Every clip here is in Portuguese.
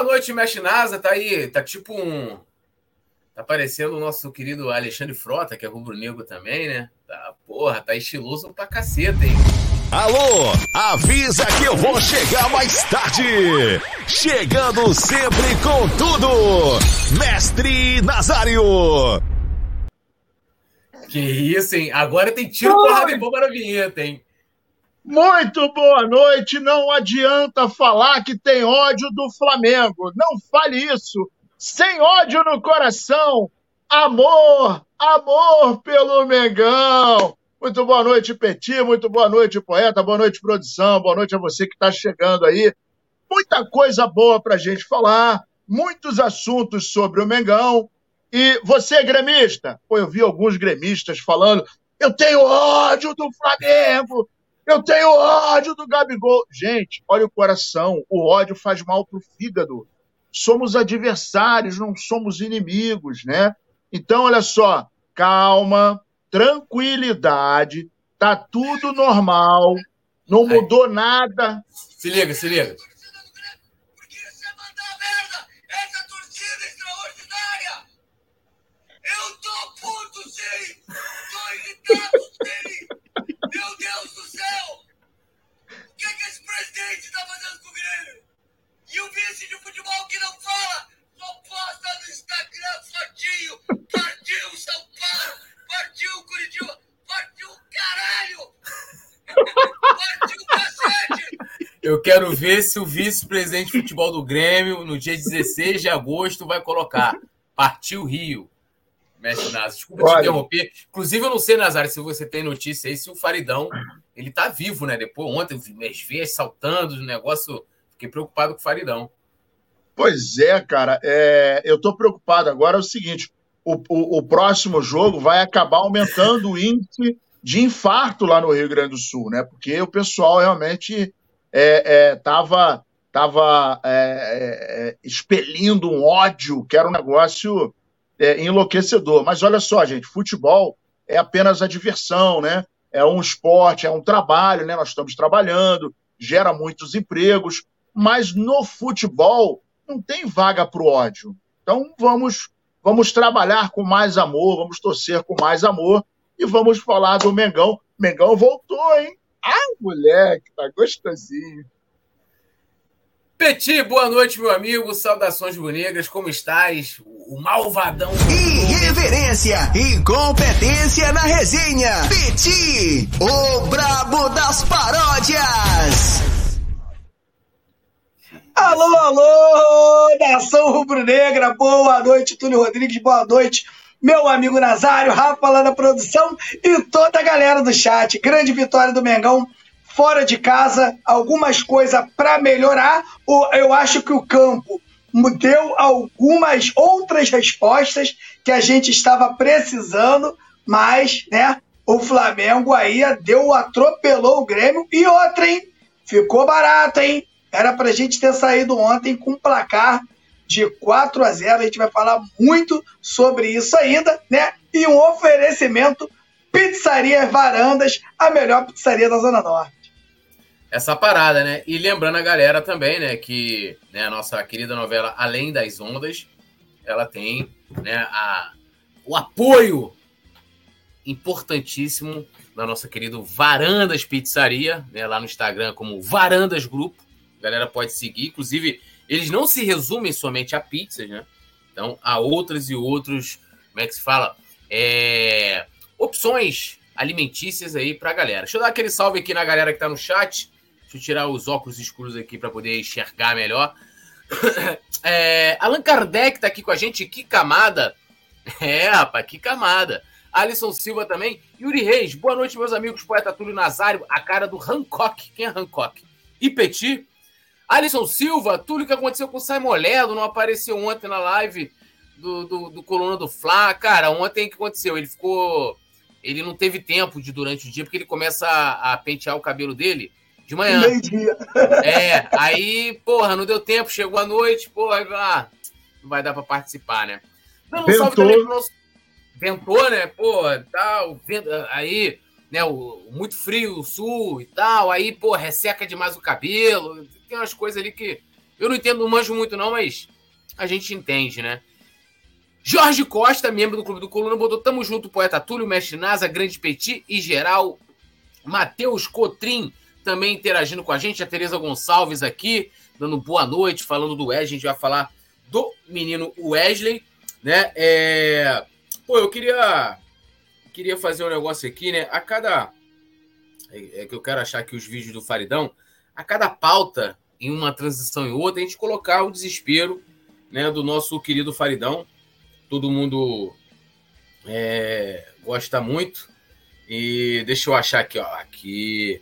Boa noite, Mestre Nasa. Tá aí, tá tipo um. Tá parecendo o nosso querido Alexandre Frota, que é rubro-negro também, né? Tá, porra, tá estiloso pra caceta, hein? Alô, avisa que eu vou chegar mais tarde. Chegando sempre com tudo. Mestre Nazário. Que isso, hein? Agora tem tiro, porrada e bomba na vinheta, hein? Muito boa noite. Não adianta falar que tem ódio do Flamengo. Não fale isso. Sem ódio no coração. Amor, amor pelo Mengão. Muito boa noite, Petit. Muito boa noite, poeta. Boa noite, produção. Boa noite a você que está chegando aí. Muita coisa boa para gente falar. Muitos assuntos sobre o Mengão. E você, gremista? Pô, eu vi alguns gremistas falando: eu tenho ódio do Flamengo, eu tenho ódio do Gabigol. Gente, olha o coração, o ódio faz mal pro fígado. Somos adversários, não somos inimigos, né? Então, olha só, calma, tranquilidade, tá tudo normal, não mudou nada. Se liga, se liga. Meu presidente está fazendo com o Grêmio? E o vice de futebol que não fala, só posta no Instagram fotinho. Partiu São Paulo, partiu Curitiba, partiu caralho! Partiu cacete! Eu quero ver se o vice-presidente de futebol do Grêmio, no dia 16 de agosto, vai colocar Partiu Rio. Mestre Nazário. Desculpa Olha. te interromper. Inclusive, eu não sei, Nazário, se você tem notícia aí, se o Faridão ele tá vivo, né? Depois, ontem, as veias saltando, o negócio. Fiquei preocupado com o Faridão. Pois é, cara. É... Eu tô preocupado. Agora é o seguinte: o, o, o próximo jogo vai acabar aumentando o índice de infarto lá no Rio Grande do Sul, né? Porque o pessoal realmente é, é, tava, tava é, é expelindo um ódio, que era um negócio é, enlouquecedor. Mas olha só, gente, futebol é apenas a diversão, né? É um esporte, é um trabalho, né? Nós estamos trabalhando, gera muitos empregos, mas no futebol não tem vaga para o ódio. Então vamos, vamos trabalhar com mais amor, vamos torcer com mais amor e vamos falar do Mengão. Mengão voltou, hein? Ah, moleque, tá gostosinho. Petit, boa noite, meu amigo. Saudações rubro-negras, como estás? O malvadão. Irreverência e competência na resenha. Petit, o brabo das paródias. Alô, alô, nação rubro-negra. Boa noite, Túlio Rodrigues. Boa noite, meu amigo Nazário, Rafa lá na produção e toda a galera do chat. Grande vitória do Mengão fora de casa, algumas coisas para melhorar. Eu acho que o campo deu algumas outras respostas que a gente estava precisando, mas, né, o Flamengo aí deu, atropelou o Grêmio e outra, hein? Ficou barato, hein? Era pra gente ter saído ontem com um placar de 4 a 0. A gente vai falar muito sobre isso ainda, né? E um oferecimento Pizzaria Varandas, a melhor pizzaria da Zona Norte essa parada, né? E lembrando a galera também, né, que né, a nossa querida novela Além das Ondas, ela tem né, a, o apoio importantíssimo da nossa querida Varandas Pizzaria, né, lá no Instagram como Varandas Grupo. A galera pode seguir, inclusive eles não se resumem somente a pizzas, né? Então há outras e outros, como é que se fala? É, opções alimentícias aí pra galera. Deixa eu dar aquele salve aqui na galera que tá no chat. Deixa eu tirar os óculos escuros aqui para poder enxergar melhor. é, Allan Kardec tá aqui com a gente. Que camada! É, rapaz, que camada. Alisson Silva também. Yuri Reis, boa noite, meus amigos. Poeta Túlio Nazário, a cara do Hancock. Quem é Hancock? E Petit. Alisson Silva, Túlio, o que aconteceu com o Simon Ledo? Não apareceu ontem na live do, do, do Coluna do Fla. Cara, ontem o que aconteceu? Ele ficou. Ele não teve tempo de durante o dia, porque ele começa a, a pentear o cabelo dele de manhã. Meio-dia. É, aí, porra, não deu tempo, chegou a noite, porra, ah, não vai dar pra participar, né? Não, um salve também pro nosso. Ventou, né? Pô, tal, aí, né, o, muito frio o sul e tal, aí, pô, resseca demais o cabelo, tem umas coisas ali que Eu não entendo, não manjo muito não, mas a gente entende, né? Jorge Costa, membro do Clube do Coluna, botou Tamo junto, poeta Túlio, Mestre Nasa, Grande Petit e geral. Matheus Cotrim também interagindo com a gente. A Tereza Gonçalves aqui, dando boa noite, falando do Wesley. A gente vai falar do menino Wesley, né? É... Pô, eu queria, queria fazer um negócio aqui, né? A cada. É, é que eu quero achar aqui os vídeos do Faridão. A cada pauta, em uma transição e outra, a gente colocar o desespero né, do nosso querido Faridão todo mundo é, gosta muito. E deixa eu achar aqui, ó. Aqui.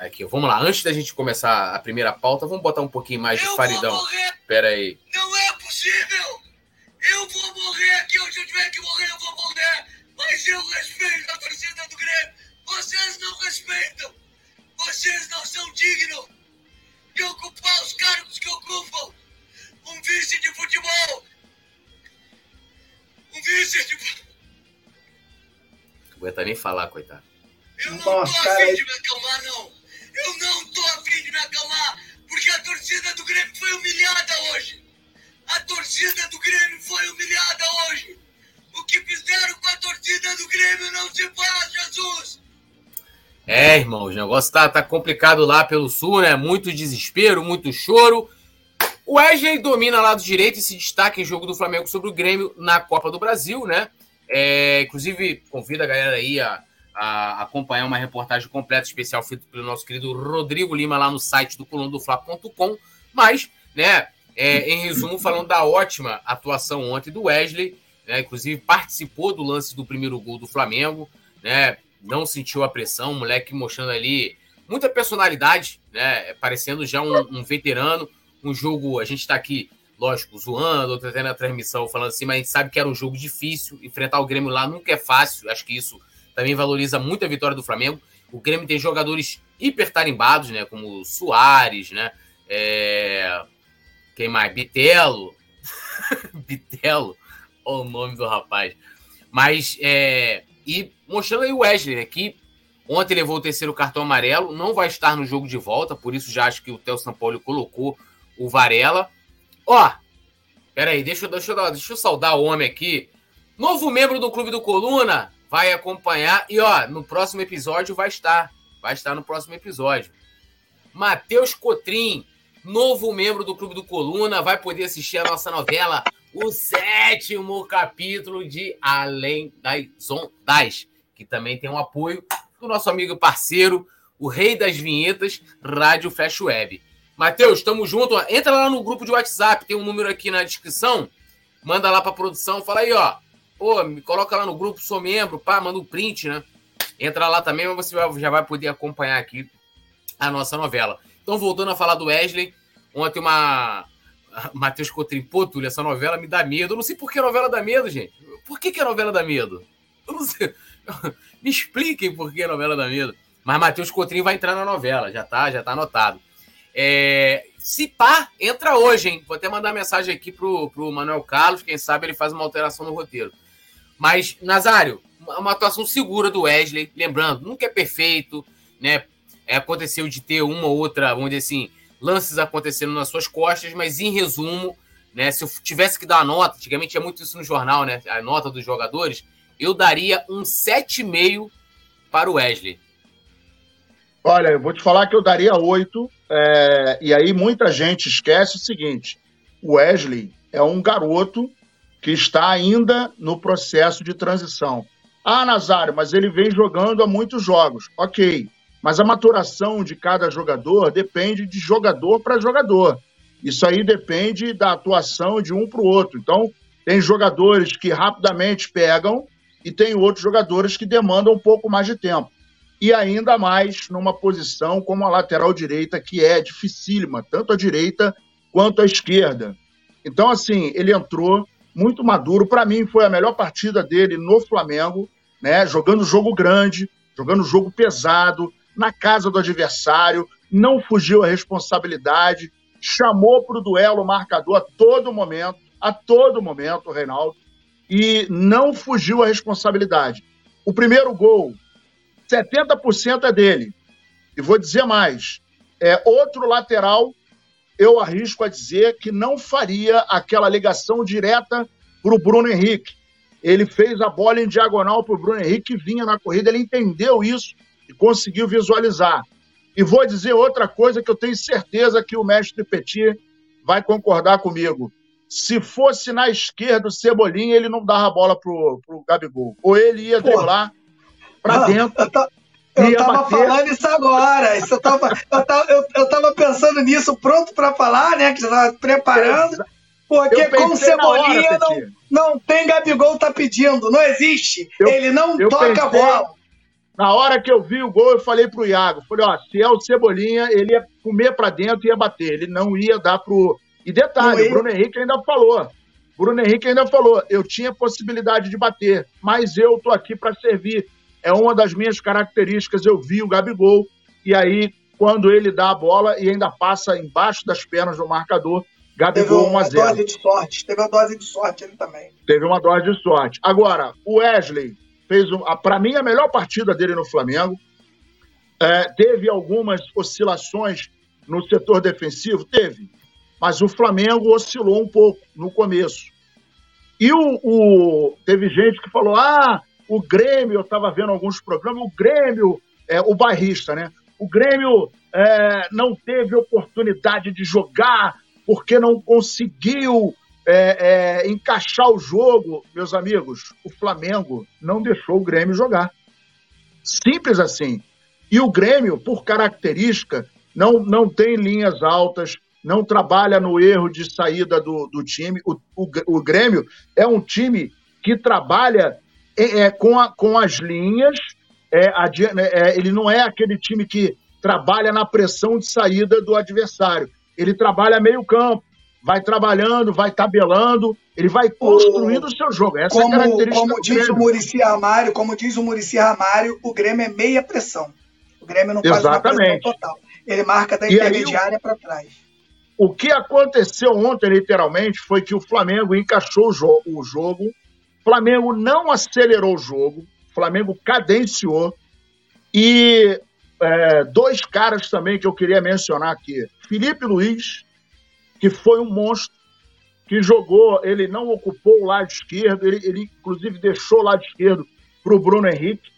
Aqui, vamos lá. Antes da gente começar a primeira pauta, vamos botar um pouquinho mais de eu faridão. Pera aí. Não é possível! Eu vou morrer aqui onde eu tiver que morrer, eu vou morrer! Mas eu respeito a torcida do Grêmio! Vocês não respeitam! Vocês não são dignos de ocupar os cargos que ocupam! Um vice de futebol um vice de. Não aguenta nem falar, coitado. Eu não Nossa, tô afim de me acalmar, não. Eu não tô afim de me acalmar, porque a torcida do Grêmio foi humilhada hoje. A torcida do Grêmio foi humilhada hoje. O que fizeram com a torcida do Grêmio não se faz, Jesus. É, irmão, o negócio tá, tá complicado lá pelo sul, né? Muito desespero, muito choro. O Wesley domina lado direito e se destaca em jogo do Flamengo sobre o Grêmio na Copa do Brasil, né? É, inclusive, convido a galera aí a, a, acompanhar uma reportagem completa, especial, feita pelo nosso querido Rodrigo Lima lá no site do colunadofla.com. Mas, né, é, em resumo, falando da ótima atuação ontem do Wesley, né, inclusive participou do lance do primeiro gol do Flamengo, né? Não sentiu a pressão, moleque mostrando ali muita personalidade, né? Parecendo já um, um veterano um jogo, a gente está aqui, lógico, zoando, outra até na transmissão falando assim, mas a gente sabe que era um jogo difícil, enfrentar o Grêmio lá nunca é fácil, acho que isso também valoriza muito a vitória do Flamengo. O Grêmio tem jogadores hiper tarimbados, né, como Soares, né, é... quem mais? Bitelo, Bitelo, olha o nome do rapaz. Mas, é... e mostrando aí o Wesley, né, que ontem levou o terceiro cartão amarelo, não vai estar no jogo de volta, por isso já acho que o Theo Paulo colocou o Varela. Ó, peraí, deixa, deixa, deixa eu saudar o homem aqui. Novo membro do Clube do Coluna vai acompanhar e, ó, no próximo episódio vai estar. Vai estar no próximo episódio. Matheus Cotrim, novo membro do Clube do Coluna, vai poder assistir a nossa novela, o sétimo capítulo de Além das Ondas, que também tem um apoio do nosso amigo parceiro, o rei das vinhetas, Rádio Flash Web. Matheus, tamo junto. Entra lá no grupo de WhatsApp, tem um número aqui na descrição. Manda lá pra produção, fala aí, ó. Pô, me coloca lá no grupo, sou membro, pá, manda um print, né? Entra lá também, você já vai poder acompanhar aqui a nossa novela. Então, voltando a falar do Wesley, ontem uma. Matheus Cotrim, pô, Túlio, essa novela me dá medo. Eu não sei por que a novela dá medo, gente. Por que, que a novela dá medo? Eu não sei. me expliquem por que a novela dá medo. Mas Matheus Cotrim vai entrar na novela, já tá, já tá anotado. É, se pá, entra hoje, hein? Vou até mandar mensagem aqui pro, pro Manuel Carlos, quem sabe ele faz uma alteração no roteiro. Mas, Nazário, uma atuação segura do Wesley, lembrando, nunca é perfeito, né? É, aconteceu de ter uma ou outra, vamos dizer assim, lances acontecendo nas suas costas, mas em resumo, né? Se eu tivesse que dar a nota, antigamente é muito isso no jornal, né? A nota dos jogadores, eu daria um 7,5 para o Wesley. Olha, eu vou te falar que eu daria 8 é, e aí muita gente esquece o seguinte: o Wesley é um garoto que está ainda no processo de transição. Ah, Nazário, mas ele vem jogando há muitos jogos. Ok, mas a maturação de cada jogador depende de jogador para jogador. Isso aí depende da atuação de um para o outro. Então, tem jogadores que rapidamente pegam e tem outros jogadores que demandam um pouco mais de tempo e ainda mais numa posição como a lateral direita, que é dificílima, tanto a direita quanto a esquerda. Então, assim, ele entrou muito maduro. Para mim, foi a melhor partida dele no Flamengo, né? Jogando jogo grande, jogando jogo pesado, na casa do adversário, não fugiu a responsabilidade, chamou para o duelo o marcador a todo momento, a todo momento, Reinaldo, e não fugiu a responsabilidade. O primeiro gol 70% é dele. E vou dizer mais: é outro lateral eu arrisco a dizer que não faria aquela ligação direta para o Bruno Henrique. Ele fez a bola em diagonal para o Bruno Henrique, que vinha na corrida, ele entendeu isso e conseguiu visualizar. E vou dizer outra coisa que eu tenho certeza que o mestre Petit vai concordar comigo. Se fosse na esquerda o Cebolinha, ele não dava a bola pro, pro Gabigol. Ou ele ia driblar para dentro. Eu, tá, eu tava bater. falando isso agora. Isso eu, tava, eu, tava, eu, eu tava pensando nisso, pronto para falar, né? Que já tava preparando. Porque com Cebolinha hora, não, não tem Gabigol tá pedindo. Não existe. Eu, ele não toca pensei, a bola. Na hora que eu vi o gol, eu falei pro Iago, falei, ó, se é o Cebolinha, ele ia comer para dentro e ia bater, ele não ia dar pro... E detalhe, o Bruno Henrique ainda falou, Bruno Henrique ainda falou, eu tinha possibilidade de bater, mas eu tô aqui para servir. É uma das minhas características, eu vi o Gabigol, e aí, quando ele dá a bola e ainda passa embaixo das pernas do marcador, Gabigol 1 a 0 Teve uma dose de sorte, teve uma dose de sorte ele também. Teve uma dose de sorte. Agora, o Wesley fez, para mim, a melhor partida dele no Flamengo. É, teve algumas oscilações no setor defensivo? Teve. Mas o Flamengo oscilou um pouco no começo. E o, o teve gente que falou: ah, o Grêmio, eu estava vendo alguns programas, o Grêmio, é, o barrista, né? O Grêmio é, não teve oportunidade de jogar porque não conseguiu é, é, encaixar o jogo, meus amigos, o Flamengo não deixou o Grêmio jogar. Simples assim. E o Grêmio, por característica, não, não tem linhas altas, não trabalha no erro de saída do, do time. O, o, o Grêmio é um time que trabalha é, é com, a, com as linhas. É, é, ele não é aquele time que trabalha na pressão de saída do adversário. Ele trabalha meio campo vai trabalhando, vai tabelando, ele vai construindo o, seu jogo. Essa como, é a característica como diz o Murici Ramário, como diz o Murici Ramário, o Grêmio é meia pressão. O Grêmio não faz Exatamente. uma pressão total. Ele marca da intermediária para trás. O que aconteceu ontem, literalmente, foi que o Flamengo encaixou o, jo o jogo, Flamengo não acelerou o jogo, Flamengo cadenciou, e é, dois caras também que eu queria mencionar aqui. Felipe Luiz, que foi um monstro, que jogou, ele não ocupou o lado esquerdo, ele, ele inclusive deixou o lado esquerdo para o Bruno Henrique,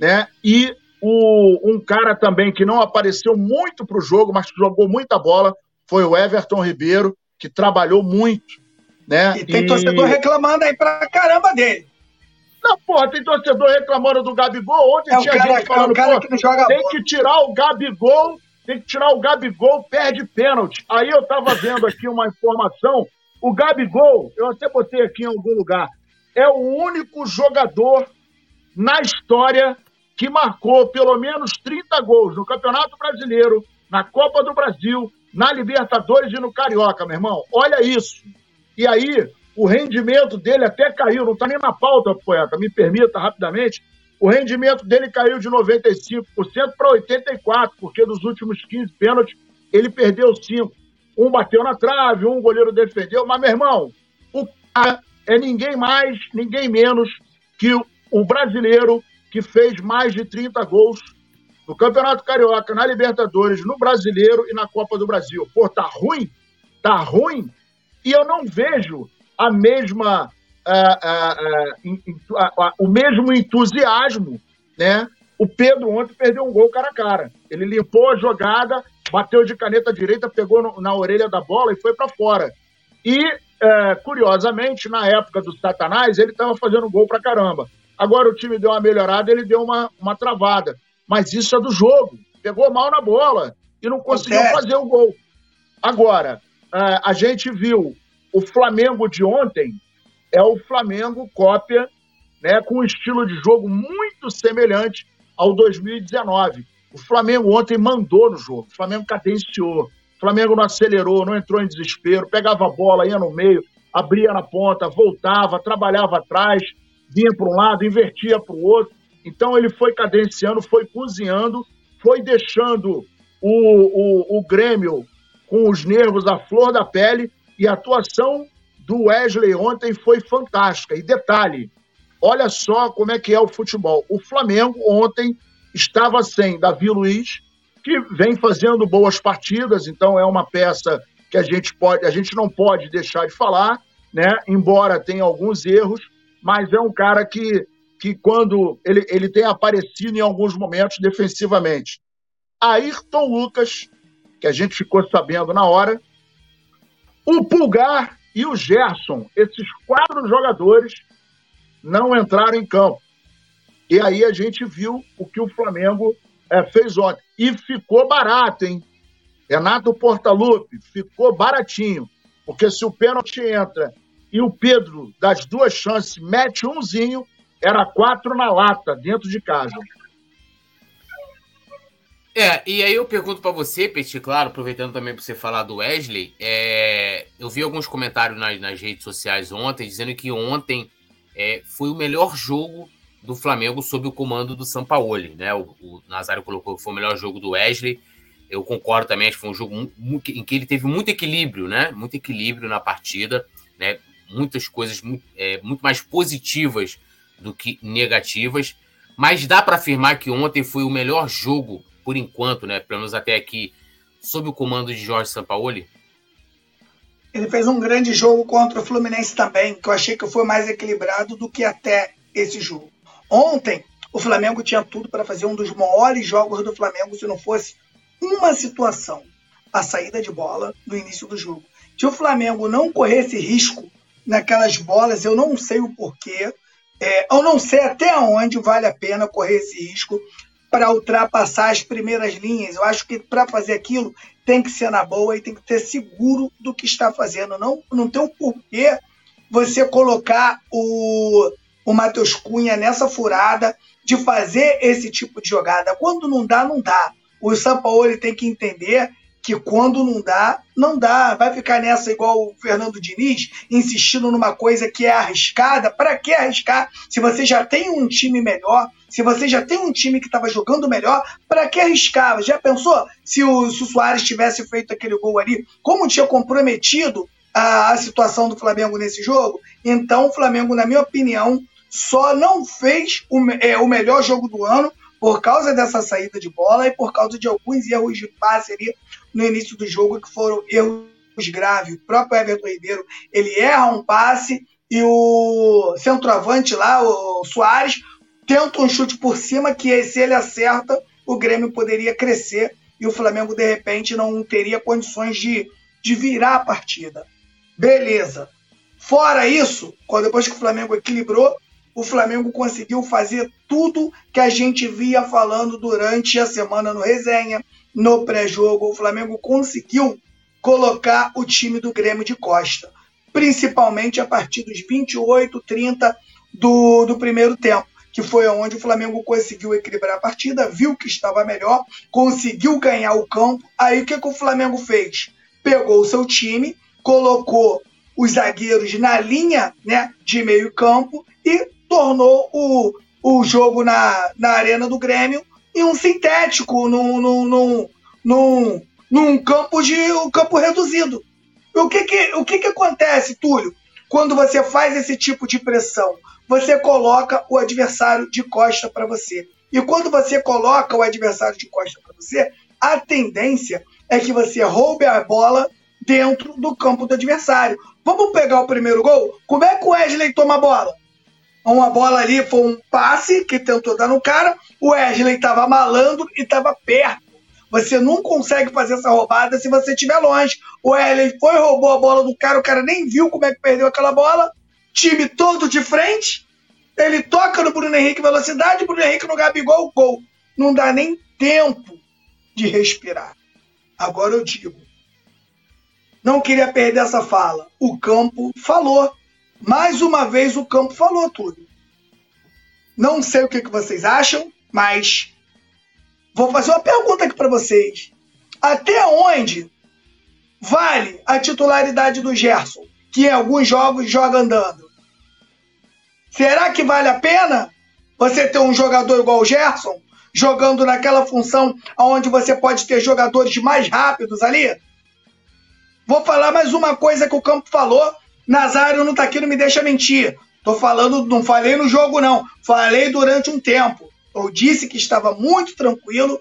né? E o, um cara também que não apareceu muito para o jogo, mas que jogou muita bola, foi o Everton Ribeiro, que trabalhou muito, né? E tem e... torcedor reclamando aí pra caramba dele. Não, porra, tem torcedor reclamando do Gabigol. Ontem é tinha cara, gente falando, é que tem bola. que tirar o Gabigol tem que tirar o Gabigol, perde pênalti. Aí eu estava vendo aqui uma informação, o Gabigol, eu até botei aqui em algum lugar, é o único jogador na história que marcou pelo menos 30 gols no Campeonato Brasileiro, na Copa do Brasil, na Libertadores e no Carioca, meu irmão. Olha isso. E aí, o rendimento dele até caiu, não está nem na pauta, poeta, me permita rapidamente, o rendimento dele caiu de 95% para 84%, porque dos últimos 15 pênaltis, ele perdeu 5. Um bateu na trave, um goleiro defendeu. Mas, meu irmão, o cara é ninguém mais, ninguém menos que o brasileiro que fez mais de 30 gols no Campeonato Carioca, na Libertadores, no Brasileiro e na Copa do Brasil. Pô, tá ruim? Tá ruim? E eu não vejo a mesma o mesmo entusiasmo, né? O Pedro ontem perdeu um gol cara a cara. Ele limpou a jogada, bateu de caneta direita, pegou no, na orelha da bola e foi para fora. E, é, curiosamente, na época do Satanás, ele estava fazendo gol para caramba. Agora o time deu uma melhorada, ele deu uma, uma travada. Mas isso é do jogo. Pegou mal na bola e não conseguiu fazer o gol. Agora, é, a gente viu o Flamengo de ontem é o Flamengo cópia, né, com um estilo de jogo muito semelhante ao 2019. O Flamengo ontem mandou no jogo, o Flamengo cadenciou, o Flamengo não acelerou, não entrou em desespero, pegava a bola, ia no meio, abria na ponta, voltava, trabalhava atrás, vinha para um lado, invertia para o outro. Então ele foi cadenciando, foi cozinhando, foi deixando o, o, o Grêmio com os nervos à flor da pele e a atuação do Wesley ontem foi fantástica. E detalhe, olha só como é que é o futebol. O Flamengo ontem estava sem Davi Luiz, que vem fazendo boas partidas, então é uma peça que a gente pode, a gente não pode deixar de falar, né? Embora tenha alguns erros, mas é um cara que, que quando ele, ele tem aparecido em alguns momentos defensivamente. Ayrton Lucas, que a gente ficou sabendo na hora, o Pulgar e o Gerson, esses quatro jogadores, não entraram em campo. E aí a gente viu o que o Flamengo é, fez ontem. E ficou barato, hein? Renato Portaluppi, ficou baratinho. Porque se o pênalti entra e o Pedro, das duas chances, mete umzinho, era quatro na lata, dentro de casa. É, e aí eu pergunto para você, Petit, claro, aproveitando também para você falar do Wesley, é, eu vi alguns comentários nas, nas, redes sociais ontem dizendo que ontem é, foi o melhor jogo do Flamengo sob o comando do Sampaoli, né? O, o Nazário colocou que foi o melhor jogo do Wesley. Eu concordo também, acho que foi um jogo em que ele teve muito equilíbrio, né? Muito equilíbrio na partida, né? Muitas coisas é, muito mais positivas do que negativas. Mas dá para afirmar que ontem foi o melhor jogo por enquanto, né? Pelo menos até aqui, sob o comando de Jorge Sampaoli? Ele fez um grande jogo contra o Fluminense também, que eu achei que foi mais equilibrado do que até esse jogo. Ontem, o Flamengo tinha tudo para fazer um dos maiores jogos do Flamengo se não fosse uma situação, a saída de bola no início do jogo. Se o Flamengo não corresse risco naquelas bolas, eu não sei o porquê, é, eu não sei até onde vale a pena correr esse risco para ultrapassar as primeiras linhas. Eu acho que para fazer aquilo tem que ser na boa e tem que ter seguro do que está fazendo. Não, não tem um porquê você colocar o, o Matheus Cunha nessa furada de fazer esse tipo de jogada. Quando não dá, não dá. O Sampaoli tem que entender que quando não dá, não dá. Vai ficar nessa igual o Fernando Diniz, insistindo numa coisa que é arriscada. Para que arriscar se você já tem um time melhor? Se você já tem um time que estava jogando melhor, para que arriscar? Já pensou se o, se o Soares tivesse feito aquele gol ali? Como tinha comprometido a, a situação do Flamengo nesse jogo? Então, o Flamengo, na minha opinião, só não fez o, é, o melhor jogo do ano por causa dessa saída de bola e por causa de alguns erros de passe ali no início do jogo, que foram erros graves. O próprio Everton Ribeiro, ele erra um passe e o centroavante lá, o Soares, tenta um chute por cima que se ele acerta, o Grêmio poderia crescer e o Flamengo, de repente, não teria condições de, de virar a partida. Beleza. Fora isso, depois que o Flamengo equilibrou, o Flamengo conseguiu fazer tudo que a gente via falando durante a semana no resenha, no pré-jogo. O Flamengo conseguiu colocar o time do Grêmio de Costa, principalmente a partir dos 28, 30 do, do primeiro tempo, que foi onde o Flamengo conseguiu equilibrar a partida, viu que estava melhor, conseguiu ganhar o campo. Aí o que, que o Flamengo fez? Pegou o seu time, colocou os zagueiros na linha né, de meio campo e tornou o, o jogo na, na arena do Grêmio em um sintético, num, num, num, num, num campo de um campo reduzido. O que que, o que que acontece, Túlio, quando você faz esse tipo de pressão? Você coloca o adversário de costa para você. E quando você coloca o adversário de costa para você, a tendência é que você roube a bola dentro do campo do adversário. Vamos pegar o primeiro gol? Como é que o Wesley toma a bola? Uma bola ali foi um passe que tentou dar no cara. O Wesley estava malando e estava perto. Você não consegue fazer essa roubada se você estiver longe. O Wesley foi, roubou a bola do cara, o cara nem viu como é que perdeu aquela bola. Time todo de frente. Ele toca no Bruno Henrique velocidade, Bruno Henrique no Gabigol, gol. Não dá nem tempo de respirar. Agora eu digo. Não queria perder essa fala. O campo falou. Mais uma vez o campo falou tudo. Não sei o que, que vocês acham, mas vou fazer uma pergunta aqui para vocês. Até onde vale a titularidade do Gerson, que em alguns jogos joga andando? Será que vale a pena você ter um jogador igual o Gerson, jogando naquela função onde você pode ter jogadores mais rápidos ali? Vou falar mais uma coisa que o Campo falou Nazário não tá aqui, não me deixa mentir. Tô falando, não falei no jogo, não. Falei durante um tempo. Eu disse que estava muito tranquilo.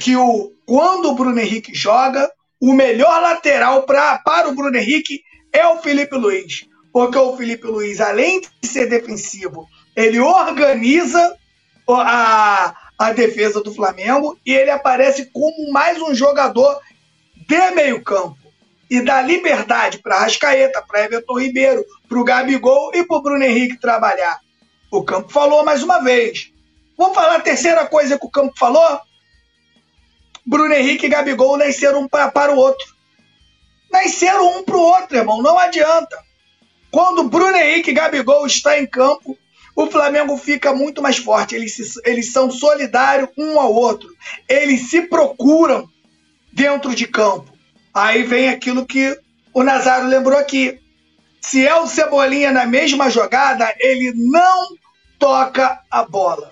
que o, quando o Bruno Henrique joga, o melhor lateral pra, para o Bruno Henrique é o Felipe Luiz. Porque o Felipe Luiz, além de ser defensivo, ele organiza a, a defesa do Flamengo e ele aparece como mais um jogador de meio campo e dá liberdade para Rascaeta, para Everton Ribeiro, para o Gabigol e para o Bruno Henrique trabalhar. O Campo falou mais uma vez. Vamos falar a terceira coisa que o Campo falou? Bruno Henrique e Gabigol nasceram um pra, para o outro. Nasceram um para o outro, irmão. Não adianta. Quando Bruno Henrique e Gabigol estão em campo, o Flamengo fica muito mais forte. Eles, se, eles são solidários um ao outro. Eles se procuram dentro de campo. Aí vem aquilo que o Nazário lembrou aqui. Se é o Cebolinha na mesma jogada, ele não toca a bola.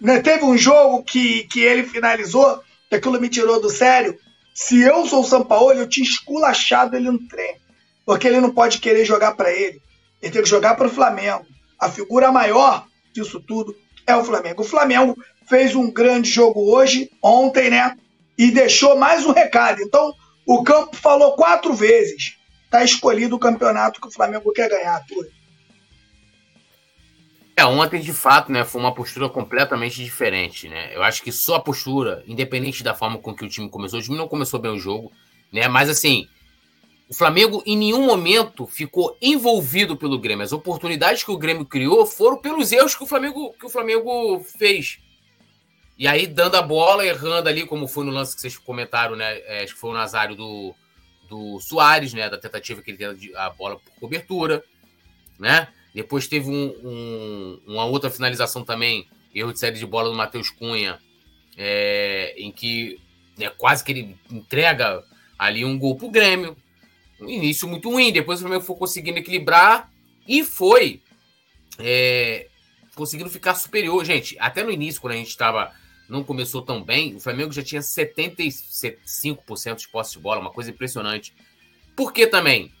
Né, teve um jogo que, que ele finalizou, que aquilo me tirou do sério. Se eu sou o São Paulo, eu tinha esculachado ele no trem. Porque ele não pode querer jogar para ele. Ele tem que jogar para o Flamengo. A figura maior disso tudo é o Flamengo. O Flamengo fez um grande jogo hoje, ontem, né? E deixou mais um recado. Então, o campo falou quatro vezes. Está escolhido o campeonato que o Flamengo quer ganhar, Túlio. É, ontem, de fato, né, foi uma postura completamente diferente, né? Eu acho que só a postura, independente da forma com que o time começou, o time não começou bem o jogo, né? Mas assim, o Flamengo em nenhum momento ficou envolvido pelo Grêmio. As oportunidades que o Grêmio criou foram pelos erros que o Flamengo, que o Flamengo fez. E aí, dando a bola, errando ali, como foi no lance que vocês comentaram, né? É, acho que foi o Nazário do, do Soares, né? Da tentativa que ele tenta a bola por cobertura, né? Depois teve um, um, uma outra finalização também, erro de série de bola do Matheus Cunha, é, em que né, quase que ele entrega ali um gol pro Grêmio. Um início muito ruim, depois o Flamengo foi conseguindo equilibrar e foi é, conseguindo ficar superior. Gente, até no início, quando a gente estava não começou tão bem, o Flamengo já tinha 75% de posse de bola, uma coisa impressionante. Porque também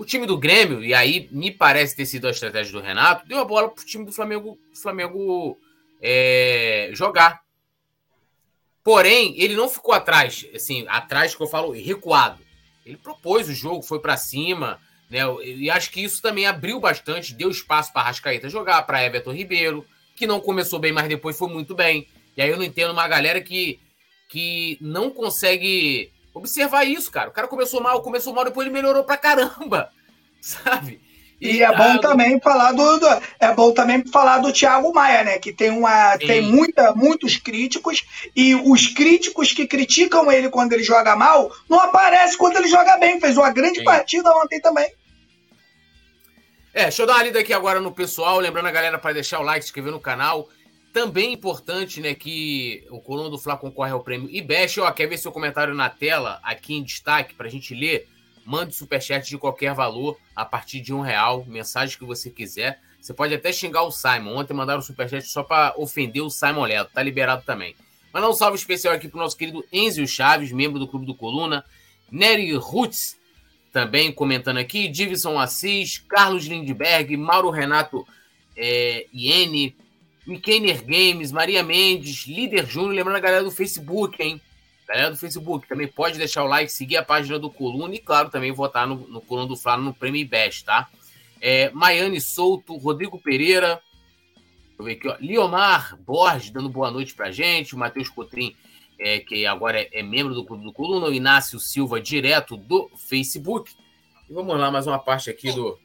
o time do Grêmio, e aí me parece ter sido a estratégia do Renato, deu a bola pro time do Flamengo, Flamengo é, jogar. Porém, ele não ficou atrás, assim, atrás que eu falo, recuado. Ele propôs o jogo, foi para cima, né? E acho que isso também abriu bastante, deu espaço para Rascaeta jogar, para Everton Ribeiro, que não começou bem, mas depois foi muito bem. E aí eu não entendo uma galera que, que não consegue observar isso, cara. O cara começou mal, começou mal, depois ele melhorou pra caramba, sabe? E, e é bom a... também falar do, do, é bom também falar do Thiago Maia, né? Que tem uma Sim. tem muita, muitos críticos e os críticos que criticam ele quando ele joga mal não aparece quando ele joga bem. Fez uma grande Sim. partida ontem também. É, deixa eu dar uma lida aqui agora no pessoal, lembrando a galera para deixar o like, se inscrever no canal. Também importante, né, que o Coluna do Fla concorre ao prêmio IBEST. Ó, quer ver seu comentário na tela, aqui em destaque, para a gente ler? Mande superchat de qualquer valor, a partir de um real, mensagem que você quiser. Você pode até xingar o Simon. Ontem mandaram superchat só para ofender o Simon Leto. Tá liberado também. Mandar um salve especial aqui pro nosso querido Enzio Chaves, membro do Clube do Coluna. Nery Roots, também comentando aqui. Divison Assis, Carlos Lindberg, Mauro Renato é, Iene, Mikener Games, Maria Mendes, Líder Júnior, lembrando a galera do Facebook, hein? Galera do Facebook, também pode deixar o like, seguir a página do Coluna e, claro, também votar no, no Coluna do Flávio no Prêmio Best, tá? É, Maiane Souto, Rodrigo Pereira, deixa eu ver aqui, ó, Liomar Borges dando boa noite pra gente, o Matheus Cotrim, é, que agora é, é, membro do Clube do Coluna, o Inácio Silva, direto do Facebook. E vamos lá, mais uma parte aqui do.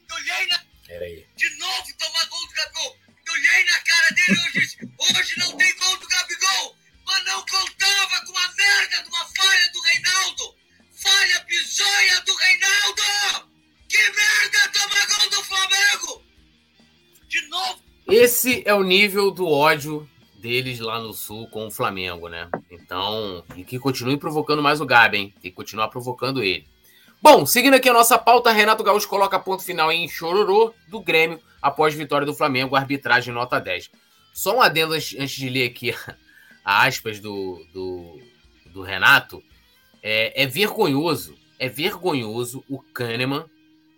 Peraí. De novo tomar gol do Gabigol disse: hoje não tem gol do Gabigol, mas não contava com a merda de uma falha do Reinaldo. Falha bizonha do Reinaldo! Que merda tomar gol do Flamengo! De novo. Esse é o nível do ódio deles lá no Sul com o Flamengo, né? Então, e que continue provocando mais o Gabi, hein? Tem que continuar provocando ele. Bom, seguindo aqui a nossa pauta, Renato Gaúcho coloca ponto final em Chororô do Grêmio após vitória do Flamengo, arbitragem nota 10. Só um adendo antes de ler aqui a aspas do, do, do Renato. É, é, vergonhoso, é vergonhoso o Kahneman,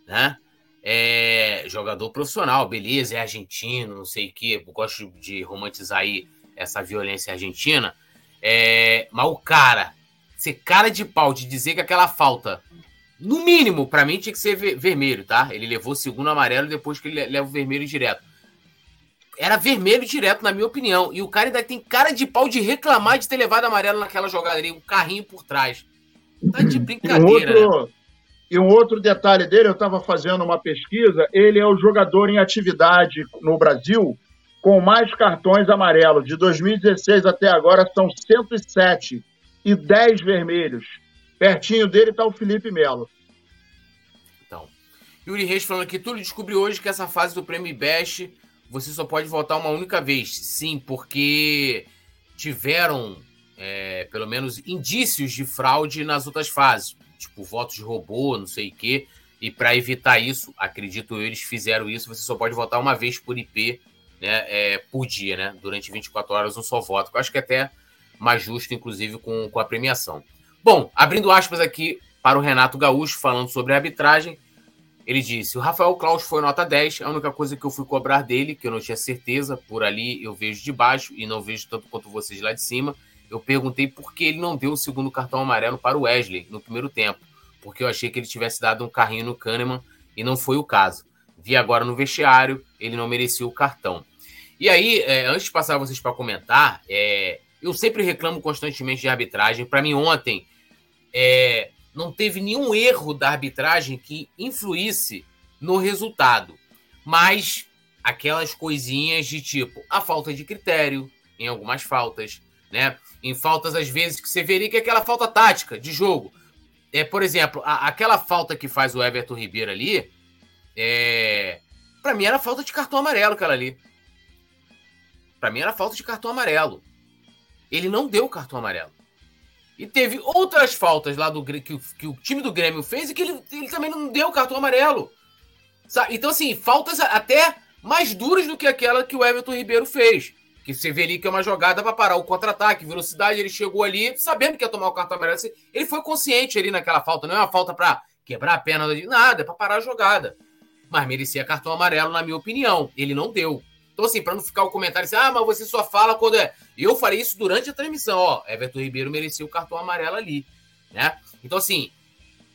né? É jogador profissional, beleza, é argentino, não sei o quê, gosto de romantizar aí essa violência argentina. É, mas o cara ser cara de pau de dizer que aquela falta, no mínimo, para mim tinha que ser vermelho, tá? Ele levou o segundo amarelo depois que ele leva o vermelho direto. Era vermelho direto, na minha opinião. E o cara ainda tem cara de pau de reclamar de ter levado amarelo naquela jogada ali, um carrinho por trás. Tá de brincadeira, e um outro, né? E um outro detalhe dele, eu estava fazendo uma pesquisa, ele é o jogador em atividade no Brasil com mais cartões amarelos. De 2016 até agora são 107 e 10 vermelhos. Pertinho dele está o Felipe Melo. Então, Yuri Reis falando aqui, Túlio descobriu hoje que essa fase do Prêmio Best você só pode votar uma única vez. Sim, porque tiveram é, pelo menos indícios de fraude nas outras fases, tipo votos de robô, não sei o quê. E para evitar isso, acredito eu, eles fizeram isso. Você só pode votar uma vez por IP, né, é, por dia, né? Durante 24 horas, um só voto. Eu acho que é até mais justo, inclusive, com, com a premiação. Bom, abrindo aspas aqui para o Renato Gaúcho, falando sobre a arbitragem. Ele disse: o Rafael Klaus foi nota 10, a única coisa que eu fui cobrar dele, que eu não tinha certeza, por ali eu vejo de baixo e não vejo tanto quanto vocês lá de cima. Eu perguntei por que ele não deu o segundo cartão amarelo para o Wesley no primeiro tempo, porque eu achei que ele tivesse dado um carrinho no Kahneman e não foi o caso. Vi agora no vestiário, ele não merecia o cartão. E aí, é, antes de passar vocês para comentar, é, eu sempre reclamo constantemente de arbitragem. Para mim, ontem, é, não teve nenhum erro da arbitragem que influísse no resultado. Mas aquelas coisinhas de tipo a falta de critério em algumas faltas, né? Em faltas, às vezes, que você veria que é aquela falta tática de jogo. É, por exemplo, a, aquela falta que faz o Everton Ribeiro ali, é, para mim era falta de cartão amarelo aquela ali. Para mim era falta de cartão amarelo. Ele não deu cartão amarelo. E teve outras faltas lá do que, que o time do Grêmio fez e que ele, ele também não deu cartão amarelo. Sabe? Então, assim, faltas até mais duras do que aquela que o Everton Ribeiro fez. Que você vê ali que é uma jogada para parar o contra-ataque, velocidade. Ele chegou ali sabendo que ia tomar o cartão amarelo. Assim, ele foi consciente ali naquela falta. Não é uma falta para quebrar a perna, nada, é para parar a jogada. Mas merecia cartão amarelo, na minha opinião. Ele não deu. Então, assim, para não ficar o comentário assim, ah, mas você só fala quando é. Eu falei isso durante a transmissão, ó. Everton Ribeiro merecia o cartão amarelo ali, né? Então, assim,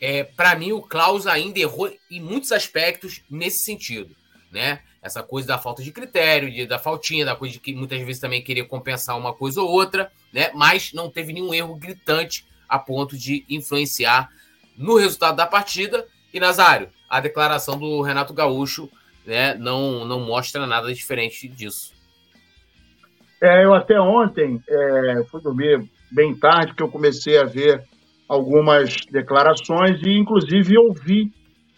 é, para mim o Klaus ainda errou em muitos aspectos nesse sentido, né? Essa coisa da falta de critério, de, da faltinha, da coisa de que muitas vezes também queria compensar uma coisa ou outra, né? Mas não teve nenhum erro gritante a ponto de influenciar no resultado da partida. E Nazário, a declaração do Renato Gaúcho né, não, não mostra nada diferente disso. É, eu até ontem é, fui dormir bem tarde, que eu comecei a ver algumas declarações e, inclusive, ouvi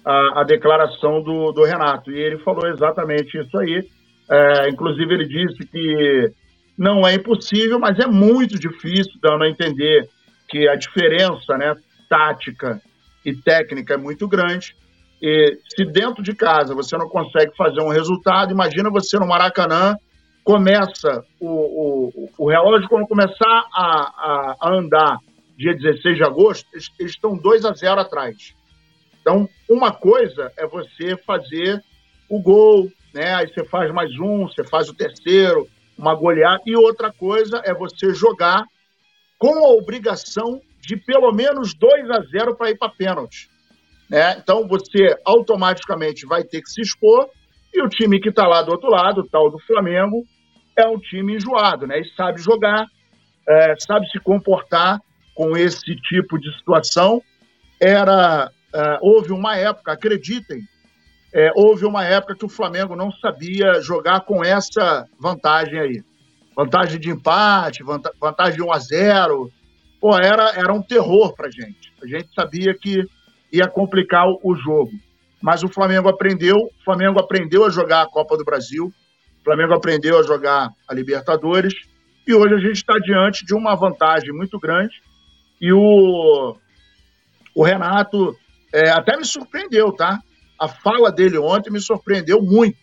a, a declaração do, do, Renato. E ele falou exatamente isso aí. É, inclusive, ele disse que não é impossível, mas é muito difícil, dando a entender que a diferença né, tática e técnica é muito grande. E se dentro de casa você não consegue fazer um resultado, imagina você no Maracanã, começa o, o, o relógio, quando começar a, a, andar dia 16 de agosto, eles, eles estão 2 a 0 atrás. Então, uma coisa é você fazer o gol, né? Aí você faz mais um, você faz o terceiro, uma goleada, e outra coisa é você jogar com a obrigação de pelo menos 2 a 0 para ir para pênalti. Né? Então você automaticamente vai ter que se expor e o time que está lá do outro lado, o tal do Flamengo, é um time enjoado, né? E sabe jogar, é, sabe se comportar com esse tipo de situação. Era é, houve uma época, acreditem, é, houve uma época que o Flamengo não sabia jogar com essa vantagem aí, vantagem de empate, vantagem de 1 a 0. Pô, era era um terror para gente. A gente sabia que ia complicar o jogo. Mas o Flamengo aprendeu, o Flamengo aprendeu a jogar a Copa do Brasil, o Flamengo aprendeu a jogar a Libertadores, e hoje a gente está diante de uma vantagem muito grande. E o, o Renato é, até me surpreendeu, tá? A fala dele ontem me surpreendeu muito.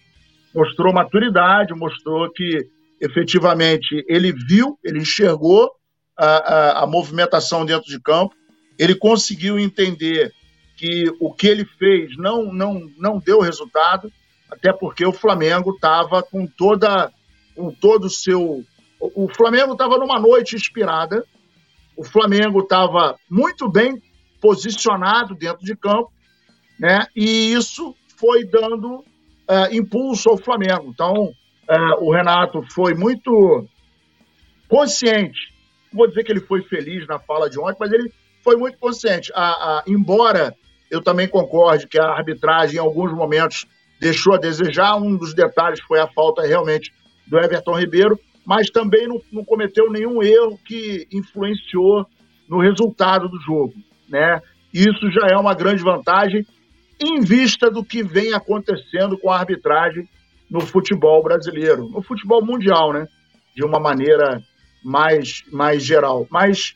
Mostrou maturidade, mostrou que efetivamente ele viu, ele enxergou a, a, a movimentação dentro de campo, ele conseguiu entender que o que ele fez não, não, não deu resultado, até porque o Flamengo estava com toda com todo o seu. O Flamengo estava numa noite inspirada, o Flamengo estava muito bem posicionado dentro de campo, né? E isso foi dando uh, impulso ao Flamengo. Então, uh, o Renato foi muito consciente. Vou dizer que ele foi feliz na fala de ontem, mas ele foi muito consciente. A, a, embora eu também concorde que a arbitragem, em alguns momentos, deixou a desejar, um dos detalhes foi a falta realmente do Everton Ribeiro, mas também não, não cometeu nenhum erro que influenciou no resultado do jogo. Né? Isso já é uma grande vantagem em vista do que vem acontecendo com a arbitragem no futebol brasileiro, no futebol mundial, né? De uma maneira mais, mais geral. Mas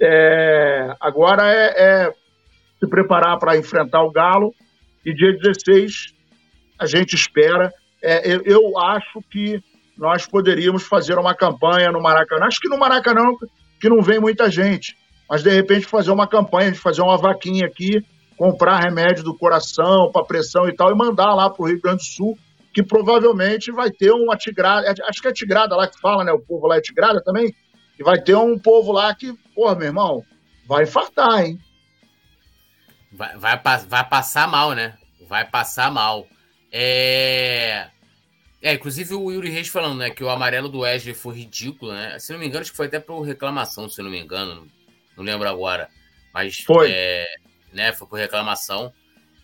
é, agora é, é, se preparar para enfrentar o Galo e dia 16 a gente espera. É, eu, eu acho que nós poderíamos fazer uma campanha no Maracanã. Acho que no Maracanã que não vem muita gente, mas de repente fazer uma campanha, de fazer uma vaquinha aqui, comprar remédio do coração para pressão e tal e mandar lá para o Rio Grande do Sul, que provavelmente vai ter uma tigrada, é, acho que é tigrada lá que fala, né? O povo lá é tigrada também, e vai ter um povo lá que, pô, meu irmão, vai infartar, hein? Vai, vai, vai passar mal, né? Vai passar mal. É... É, inclusive o Yuri Reis falando, né, que o amarelo do Wesley foi ridículo, né? Se não me engano, acho que foi até por reclamação, se não me engano, não lembro agora. Mas foi. É, né, foi por reclamação.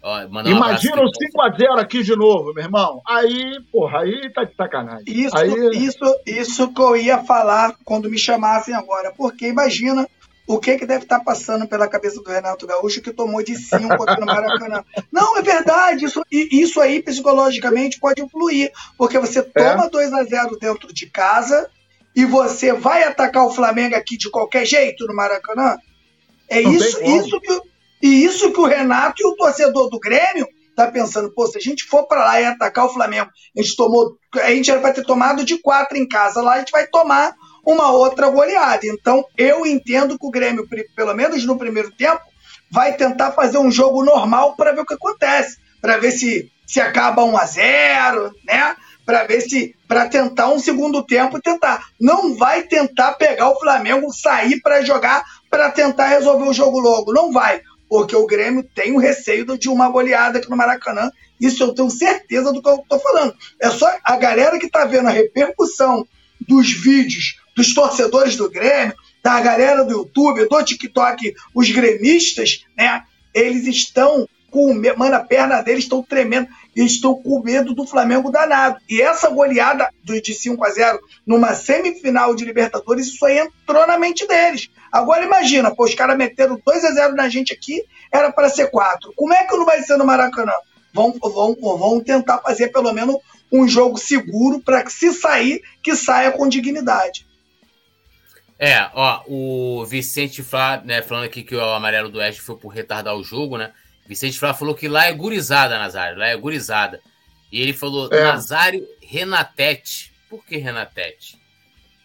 Ó, Imagina um o 5x0 aqui de novo, meu irmão. Aí, porra, aí tá de sacanagem. Isso, aí... isso, isso que eu ia falar quando me chamassem agora. Porque imagina o que, que deve estar passando pela cabeça do Renato Gaúcho que tomou de 5 aqui no Maracanã. Não, é verdade. Isso, isso aí, psicologicamente, pode influir. Porque você toma é. 2 a 0 dentro de casa e você vai atacar o Flamengo aqui de qualquer jeito no Maracanã. É Não isso, isso que, e isso que o Renato e o torcedor do Grêmio tá pensando, pô, se a gente for para lá e atacar o Flamengo, a gente tomou, a gente era para ter tomado de quatro em casa, lá a gente vai tomar uma outra goleada. Então, eu entendo que o Grêmio, pelo menos no primeiro tempo, vai tentar fazer um jogo normal para ver o que acontece, para ver se se acaba 1 a 0, né? Para ver se para tentar um segundo tempo tentar. Não vai tentar pegar o Flamengo, sair para jogar para tentar resolver o jogo logo, não vai, porque o Grêmio tem o receio de uma goleada aqui no Maracanã. Isso eu tenho certeza do que eu estou falando. É só a galera que está vendo a repercussão dos vídeos dos torcedores do Grêmio, da galera do YouTube, do TikTok, os gremistas, né? Eles estão com mano, a perna deles estão tremendo, eles estão com medo do Flamengo danado. E essa goleada de 5 a 0 numa semifinal de Libertadores, isso aí entrou na mente deles. Agora imagina, pô, os caras meteram 2 a 0 na gente aqui, era para ser 4. Como é que não vai ser no Maracanã? Vão, vão, vão tentar fazer pelo menos um jogo seguro para que se sair, que saia com dignidade. É, ó, o Vicente Flá, né, falando aqui que o amarelo do Oeste foi por retardar o jogo, né? Vicente Flá falou que lá é gurizada, Nazário, lá é gurizada. E ele falou, é. Nazário Renatete. Por que Renatete?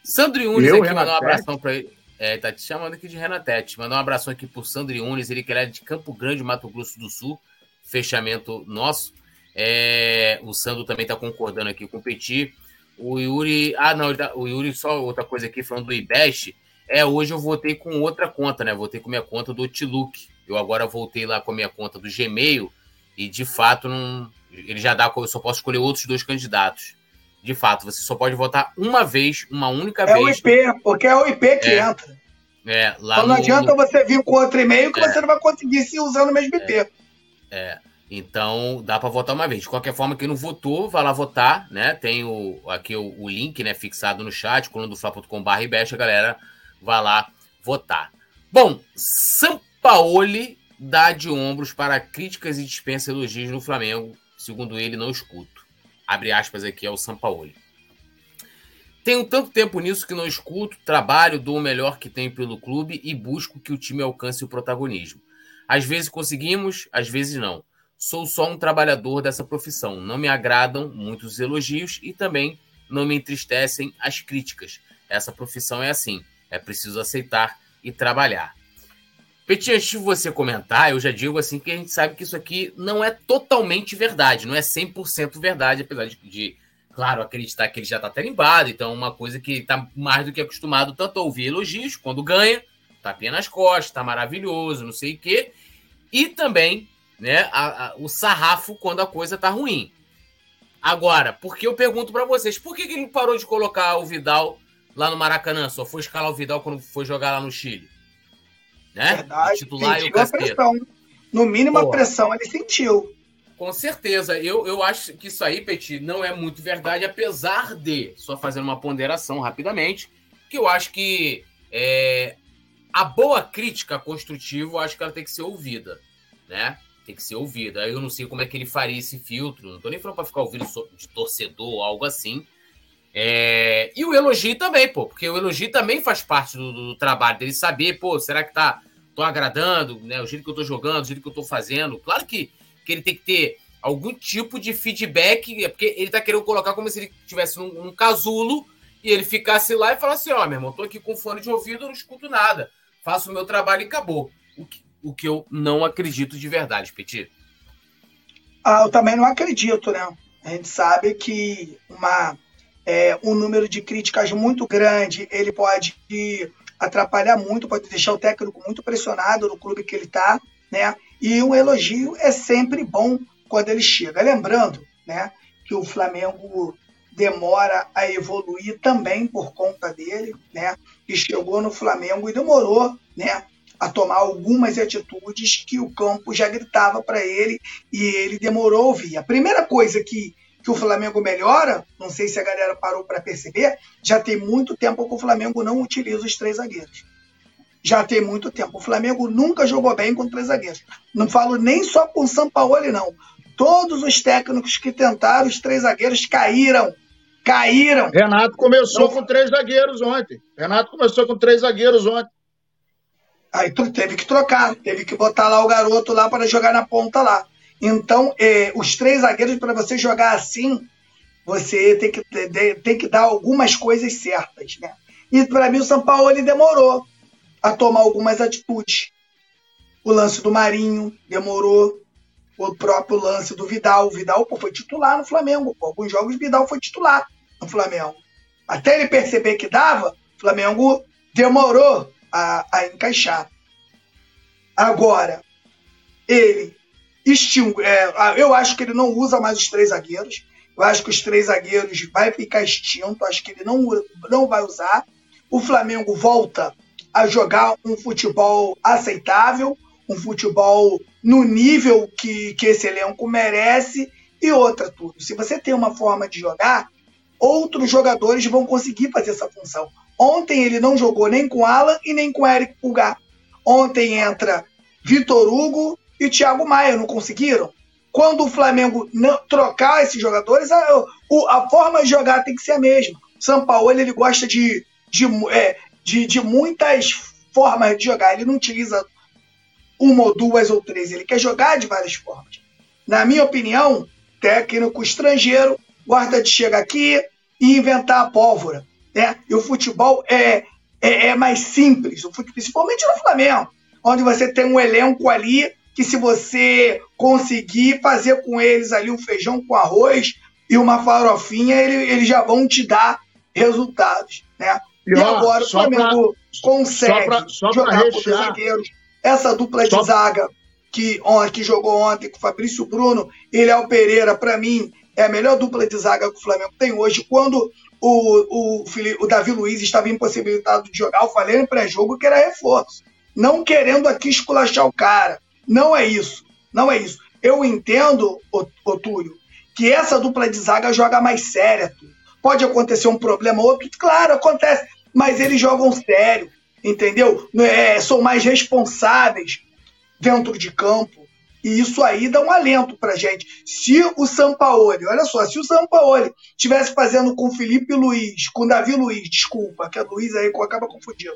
Sandro Yunes aqui Renatete? mandou um abração para ele. É, tá te chamando aqui de Renatete. Mandou um abração aqui pro Sandro Yunes, ele que é de Campo Grande, Mato Grosso do Sul. Fechamento nosso. É, o Sandro também tá concordando aqui com o Petit. O Yuri. Ah, não, tá, o Yuri, só outra coisa aqui falando do IBEST. É, hoje eu voltei com outra conta, né? Voltei com minha conta do Outlook. Eu agora voltei lá com a minha conta do Gmail e de fato não. Ele já dá. Eu só posso escolher outros dois candidatos. De fato, você só pode votar uma vez, uma única é vez. É o IP, porque é o IP que é, entra. É, lá então não no, adianta você vir com outro e-mail que é, você não vai conseguir se usando o mesmo IP. É. é. Então, dá para votar uma vez. De qualquer forma, quem não votou, vai lá votar, né? Tem o, aqui o, o link, né, fixado no chat, colunadofla.com.br e baixa, galera, vai lá votar. Bom, Sampaoli dá de ombros para críticas e dispensa elogios no Flamengo. Segundo ele, não escuto. Abre aspas aqui ao Sampaoli. Tenho tanto tempo nisso que não escuto, trabalho, dou o melhor que tenho pelo clube e busco que o time alcance o protagonismo. Às vezes conseguimos, às vezes não. Sou só um trabalhador dessa profissão. Não me agradam muitos elogios e também não me entristecem as críticas. Essa profissão é assim. É preciso aceitar e trabalhar. Petit, antes de você comentar, eu já digo assim que a gente sabe que isso aqui não é totalmente verdade, não é 100% verdade, apesar de, de, claro, acreditar que ele já está tarimbado, então é uma coisa que está mais do que acostumado tanto a ouvir elogios quando ganha, tapinha nas costas, tá maravilhoso, não sei o quê. E também, né, a, a, o sarrafo quando a coisa tá ruim. Agora, porque eu pergunto para vocês, por que, que ele parou de colocar o Vidal lá no Maracanã? Só foi escalar o Vidal quando foi jogar lá no Chile? Né? Verdade, titular e o pressão. No mínimo, Porra. a pressão ele sentiu. Com certeza. Eu, eu acho que isso aí, Petit, não é muito verdade, apesar de, só fazendo uma ponderação rapidamente, que eu acho que é, a boa crítica construtiva, eu acho que ela tem que ser ouvida, né? Tem que ser ouvida. Eu não sei como é que ele faria esse filtro, não tô nem falando para ficar ouvindo de torcedor ou algo assim. É... E o elogio também, pô, porque o elogio também faz parte do, do, trabalho dele saber, pô, será que tá tô agradando, né? O jeito que eu tô jogando, o jeito que eu tô fazendo. Claro que, que ele tem que ter algum tipo de feedback, é porque ele tá querendo colocar como se ele tivesse um, um casulo e ele ficasse lá e falasse: Ó, oh, meu irmão, tô aqui com fone de ouvido, não escuto nada, faço o meu trabalho e acabou. O que, o que eu não acredito de verdade, Petit. Ah, eu também não acredito, né? A gente sabe que uma, é, um número de críticas muito grande ele pode atrapalhar muito, pode deixar o técnico muito pressionado no clube que ele está, né? E um elogio é sempre bom quando ele chega. Lembrando, né, que o Flamengo demora a evoluir também por conta dele, né? Que chegou no Flamengo e demorou, né, a tomar algumas atitudes que o campo já gritava para ele e ele demorou a ouvir. A primeira coisa que, que o Flamengo melhora, não sei se a galera parou para perceber, já tem muito tempo que o Flamengo não utiliza os três zagueiros. Já tem muito tempo. O Flamengo nunca jogou bem com três zagueiros. Não falo nem só com o Sampaoli, não. Todos os técnicos que tentaram, os três zagueiros caíram. Caíram. Renato começou com três zagueiros ontem. Renato começou com três zagueiros ontem. Aí teve que trocar, teve que botar lá o garoto lá para jogar na ponta lá. Então, eh, os três zagueiros, para você jogar assim, você tem que, tem que dar algumas coisas certas, né? E para mim o São Paulo ele demorou a tomar algumas atitudes. O lance do Marinho demorou o próprio lance do Vidal. O Vidal pô, foi titular no Flamengo. Pô. Alguns jogos o Vidal foi titular no Flamengo. Até ele perceber que dava, o Flamengo demorou a, a encaixar. Agora, ele extingue. É, eu acho que ele não usa mais os três zagueiros. Eu acho que os três zagueiros vai ficar extinto. Acho que ele não, não vai usar. O Flamengo volta a jogar um futebol aceitável, um futebol no nível que, que esse elenco merece. E outra, tudo. Se você tem uma forma de jogar, outros jogadores vão conseguir fazer essa função. Ontem ele não jogou nem com Alan e nem com Eric Pulgar. Ontem entra Vitor Hugo e Thiago Maia, não conseguiram? Quando o Flamengo não, trocar esses jogadores, a, a, forma de jogar tem que ser a mesma. São Paulo ele gosta de, de, é, de, de muitas formas de jogar. Ele não utiliza uma ou duas ou três. Ele quer jogar de várias formas. Na minha opinião, técnico estrangeiro guarda de chegar aqui e inventar a pólvora. Né? E o futebol é, é, é mais simples, principalmente no Flamengo, onde você tem um elenco ali que se você conseguir fazer com eles ali um feijão com arroz e uma farofinha, ele, eles já vão te dar resultados. Né? E, ó, agora o Flamengo pra, consegue só pra, só jogar com os zagueiros essa dupla de zaga que, que jogou ontem com o Fabrício Bruno e Léo Pereira, para mim, é a melhor dupla de zaga que o Flamengo tem hoje. Quando o, o, o Davi Luiz estava impossibilitado de jogar, eu falei no pré-jogo que era reforço. Não querendo aqui esculachar o cara. Não é isso. Não é isso. Eu entendo, ô, Túlio, que essa dupla de zaga joga mais séria. Pode acontecer um problema ou outro, claro, acontece, mas eles jogam sério entendeu? É, são mais responsáveis dentro de campo. E isso aí dá um alento pra gente. Se o Sampaoli, olha só, se o Sampaoli estivesse fazendo com Felipe Luiz, com Davi Luiz, desculpa, que é Luiz aí acaba confundindo,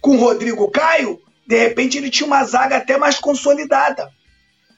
com Rodrigo Caio, de repente ele tinha uma zaga até mais consolidada.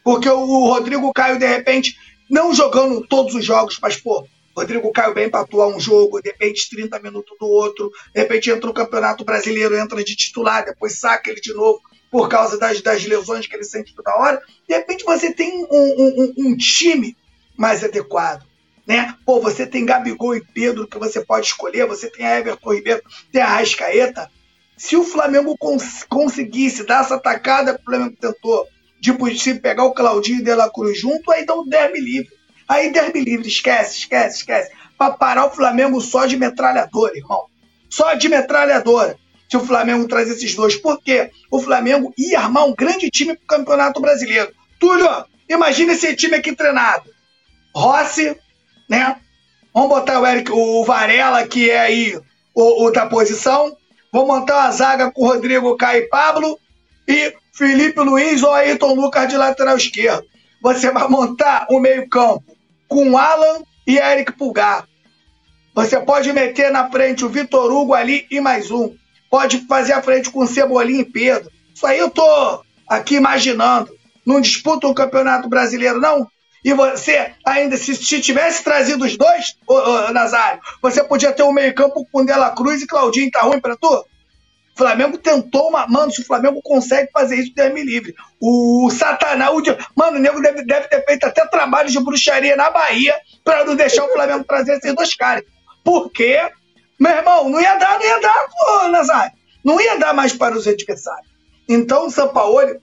Porque o Rodrigo Caio, de repente, não jogando todos os jogos, mas, pô, Rodrigo caiu bem para atuar um jogo, de repente 30 minutos do outro, de repente entra no Campeonato Brasileiro, entra de titular, depois saca ele de novo por causa das, das lesões que ele sente toda hora. De repente você tem um, um, um time mais adequado. Né? Pô, você tem Gabigol e Pedro que você pode escolher, você tem a Everton Ribeiro, tem a Rascaeta. Se o Flamengo cons conseguisse dar essa atacada que o Flamengo tentou, tipo, se pegar o Claudinho e o De La Cruz junto, aí dá um derby livre. Aí derby livre, esquece, esquece, esquece. Pra parar o Flamengo só de metralhadora, irmão. Só de metralhadora. Se o Flamengo traz esses dois. Por quê? O Flamengo ia armar um grande time pro Campeonato Brasileiro. Túlio, imagina esse time aqui treinado. Rossi, né? Vamos botar o Eric, o Varela, que é aí outra posição. Vamos montar uma zaga com Rodrigo Caio e Pablo e Felipe Luiz ou Ayrton Lucas de lateral esquerdo. Você vai montar um meio-campo com Alan e Eric Pulgar. Você pode meter na frente o Vitor Hugo ali e mais um. Pode fazer a frente com Cebolinha e Pedro. Isso aí eu tô aqui imaginando. Não disputa um campeonato brasileiro, não? E você, ainda, se, se tivesse trazido os dois, ô, ô, Nazário, você podia ter um meio-campo com Dela Cruz e Claudinho, tá ruim pra tu? O Flamengo tentou uma. Mano, se o Flamengo consegue fazer isso, Deus me livre. O Satanás. O... Mano, o nego deve, deve ter feito até trabalho de bruxaria na Bahia pra não deixar o Flamengo trazer esses dois caras. Porque, meu irmão, não ia dar, não ia dar, pô, Nazário. Não ia dar mais para os adversários. Então, o Sampaoli,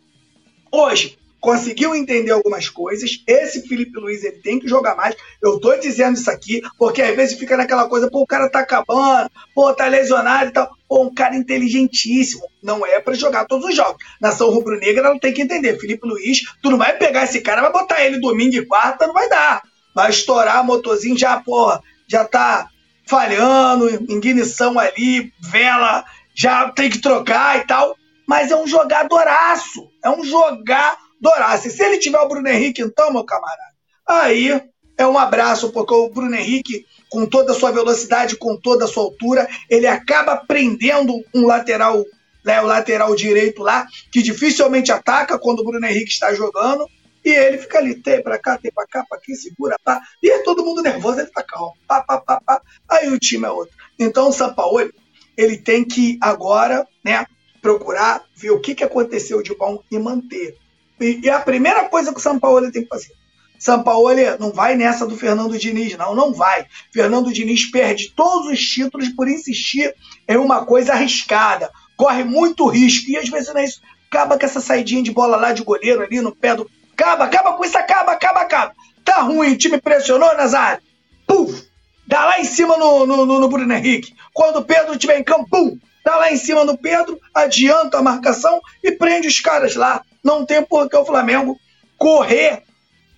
hoje, conseguiu entender algumas coisas. Esse Felipe Luiz ele tem que jogar mais. Eu tô dizendo isso aqui porque às vezes fica naquela coisa, pô, o cara tá acabando, pô, tá lesionado e tal. Pô, um cara inteligentíssimo. Não é para jogar todos os jogos. Nação rubro-negra ela tem que entender. Felipe Luiz, tu não vai pegar esse cara, vai botar ele domingo e quarta, não vai dar. Vai estourar motorzinho já, porra, já tá falhando, ignição ali, vela, já tem que trocar e tal. Mas é um jogadoraço. É um jogar Dorace. Se ele tiver o Bruno Henrique, então, meu camarada, aí é um abraço, porque o Bruno Henrique, com toda a sua velocidade, com toda a sua altura, ele acaba prendendo um lateral, né, o lateral direito lá, que dificilmente ataca quando o Bruno Henrique está jogando. E ele fica ali, tem pra cá, tem pra cá, pra aqui, segura, pá. E é todo mundo nervoso, ele tá calmo. Pá, pá, pá, pá. Aí o time é outro. Então o Sampaoli, ele tem que agora, né, procurar ver o que, que aconteceu de bom e manter. E, a primeira coisa que o São Paulo tem que fazer. São Paulo não vai nessa do Fernando Diniz, não, não vai. Fernando Diniz perde todos os títulos por insistir em uma coisa arriscada. Corre muito risco. E às vezes não é isso. Acaba com essa saidinha de bola lá de goleiro ali no pé do. Acaba, acaba com isso, acaba, acaba, acaba. Tá ruim, o time pressionou, Nazário. Puf! Dá lá em cima no, no, no, no Bruno Henrique. Quando o Pedro estiver em campo, pum! Dá lá em cima no Pedro, adianta a marcação e prende os caras lá. Não tem por que o Flamengo correr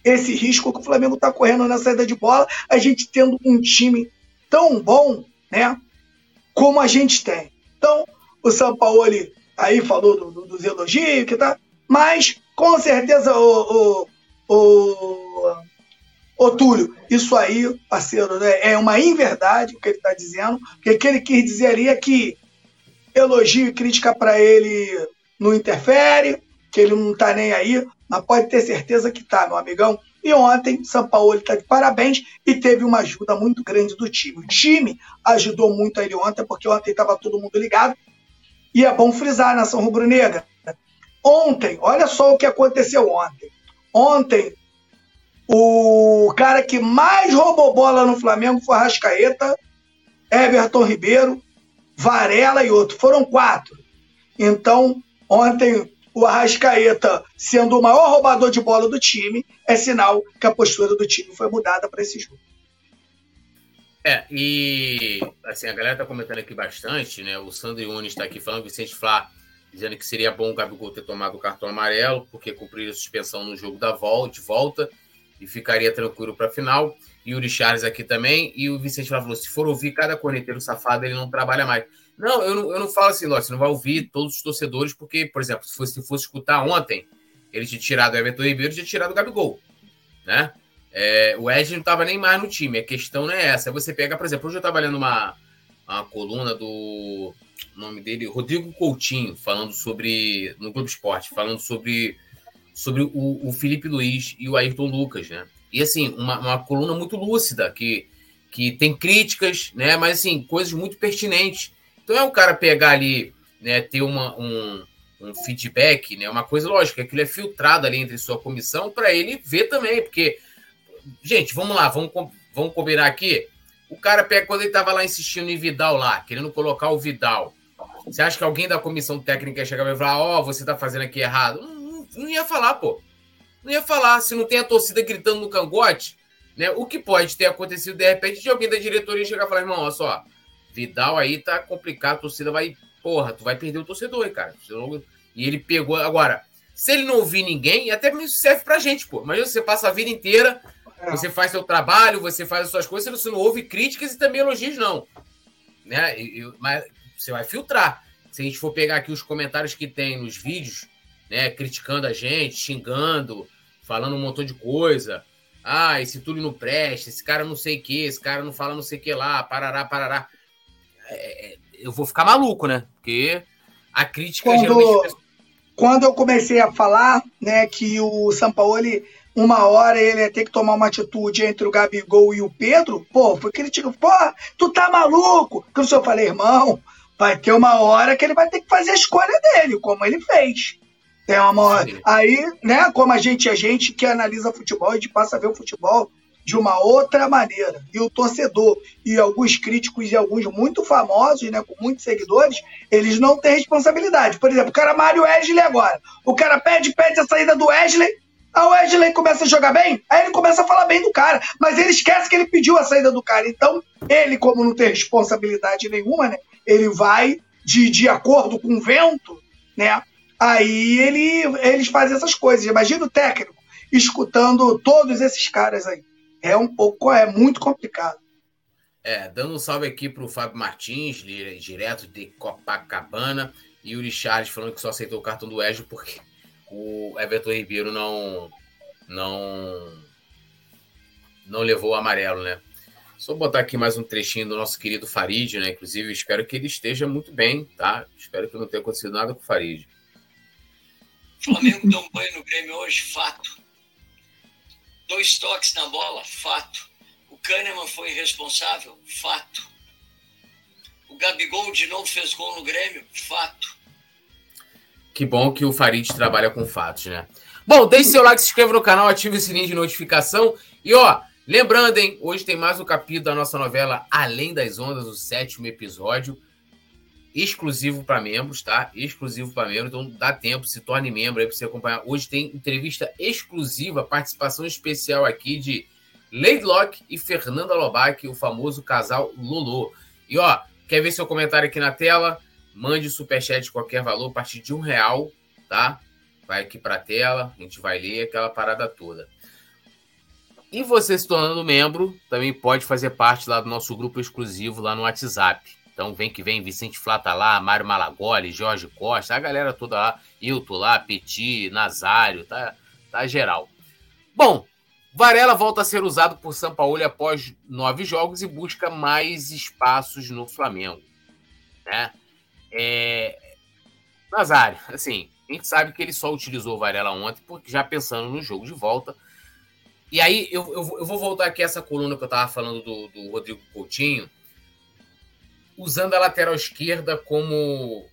esse risco que o Flamengo está correndo na saída de bola, a gente tendo um time tão bom, né? Como a gente tem. Então, o São Paulo aí falou do, do, dos elogios, que tá, mas com certeza o, o, o, o Túlio, isso aí, parceiro, né, é uma inverdade o que ele está dizendo, porque o que ele quis dizer ali é que elogio e crítica para ele não interfere, que ele não está nem aí, mas pode ter certeza que tá, meu amigão. E ontem, São Paulo está de parabéns e teve uma ajuda muito grande do time. O time ajudou muito ele ontem, porque ontem estava todo mundo ligado. E é bom frisar, nação rubro-negra. Ontem, olha só o que aconteceu ontem. Ontem, o cara que mais roubou bola no Flamengo foi Rascaeta, Everton Ribeiro, Varela e outro. Foram quatro. Então, ontem o Arrascaeta sendo o maior roubador de bola do time, é sinal que a postura do time foi mudada para esse jogo. É, e assim, a galera tá comentando aqui bastante, né? O Sandro Yunes está aqui falando, Vicente Flá dizendo que seria bom o Gabigol ter tomado o cartão amarelo, porque cumpriria a suspensão no jogo da volta, de volta e ficaria tranquilo para a final. E o Richards aqui também. E o Vicente falou: se for ouvir cada corneteiro safado, ele não trabalha mais. Não, eu não, eu não falo assim, Lócio, você não vai ouvir todos os torcedores, porque, por exemplo, se fosse, se fosse escutar ontem, ele tinha tirado o Everton Ribeiro tinha tirado o Gabigol, né? É, o Ed não estava nem mais no time, a questão não é essa. Você pega, por exemplo, hoje eu estava lendo uma, uma coluna do nome dele, Rodrigo Coutinho, falando sobre, no Globo Esporte, falando sobre, sobre o, o Felipe Luiz e o Ayrton Lucas, né? E assim, uma, uma coluna muito lúcida, que, que tem críticas, né? Mas assim, coisas muito pertinentes. Então é o cara pegar ali, né, ter uma, um, um feedback, né, uma coisa lógica, aquilo é filtrado ali entre sua comissão para ele ver também, porque, gente, vamos lá, vamos, vamos combinar aqui. O cara pega quando ele estava lá insistindo em Vidal lá, querendo colocar o Vidal. Você acha que alguém da comissão técnica ia chegar e falar, ó, oh, você tá fazendo aqui errado? Não, não, não, ia falar, pô. Não ia falar. Se não tem a torcida gritando no cangote, né? O que pode ter acontecido de repente de alguém da diretoria chegar e falar, irmão, olha só, Vidal aí tá complicado, a torcida vai. Porra, tu vai perder o torcedor, cara. E ele pegou. Agora, se ele não ouvir ninguém, até serve pra gente, pô. Imagina você passa a vida inteira, é. você faz seu trabalho, você faz as suas coisas, você não ouve críticas e também elogios, não. Né? Eu, mas você vai filtrar. Se a gente for pegar aqui os comentários que tem nos vídeos, né, criticando a gente, xingando, falando um montão de coisa. Ah, esse Túlio não presta, esse cara não sei o que, esse cara não fala não sei o que lá, parará, parará. É, eu vou ficar maluco, né? Porque a crítica quando, geralmente... Quando eu comecei a falar, né, que o Sampaoli, uma hora ele ia ter que tomar uma atitude entre o Gabigol e o Pedro, pô, foi crítica, pô, tu tá maluco? Que o senhor falei, irmão, vai ter uma hora que ele vai ter que fazer a escolha dele, como ele fez. Tem uma hora. Aí, né, como a gente a gente que analisa futebol, a gente passa a ver o futebol de uma outra maneira. E o torcedor e alguns críticos e alguns muito famosos, né, com muitos seguidores, eles não têm responsabilidade. Por exemplo, o cara Mário Wesley agora. O cara pede, pede a saída do Wesley, a Wesley começa a jogar bem, aí ele começa a falar bem do cara, mas ele esquece que ele pediu a saída do cara. Então, ele, como não tem responsabilidade nenhuma, né, ele vai de, de acordo com o vento, né? Aí ele, eles fazem essas coisas. Imagina o técnico escutando todos esses caras aí. É um pouco, é muito complicado. É, dando um salve aqui para o Fábio Martins, direto de Copacabana, e o Richard falando que só aceitou o cartão do Egio porque o Everton Ribeiro não não não levou o amarelo, né? Só botar aqui mais um trechinho do nosso querido Farid, né? Inclusive, espero que ele esteja muito bem, tá? Espero que não tenha acontecido nada com o Farid. Flamengo deu um banho no Grêmio hoje, fato. Dois toques na bola, fato. O Kahneman foi irresponsável, fato. O Gabigol de novo fez gol no Grêmio, fato. Que bom que o Farid trabalha com fatos, né? Bom, deixe seu like, se inscreva no canal, ative o sininho de notificação. E ó, Lembrando, hein, hoje tem mais um capítulo da nossa novela Além das Ondas, o sétimo episódio, exclusivo para membros, tá? Exclusivo para membros, então dá tempo, se torne membro aí para você acompanhar. Hoje tem entrevista exclusiva, participação especial aqui de Lady Locke e Fernanda Lobac, o famoso casal Lolo. E ó, quer ver seu comentário aqui na tela? Mande superchat de qualquer valor, a partir de um real, tá? Vai aqui para a tela, a gente vai ler aquela parada toda. E você se tornando membro, também pode fazer parte lá do nosso grupo exclusivo lá no WhatsApp. Então vem que vem, Vicente Flá tá lá, Mário Malagoli, Jorge Costa, a galera toda lá, eu lá, Petit, Nazário, tá, tá geral. Bom, Varela volta a ser usado por São Paulo após nove jogos e busca mais espaços no Flamengo. Né? É... Nazário, assim, a gente sabe que ele só utilizou o Varela ontem, porque já pensando no jogo de volta, e aí eu, eu, eu, vou voltar aqui a essa coluna que eu estava falando do, do Rodrigo Coutinho, usando a lateral esquerda como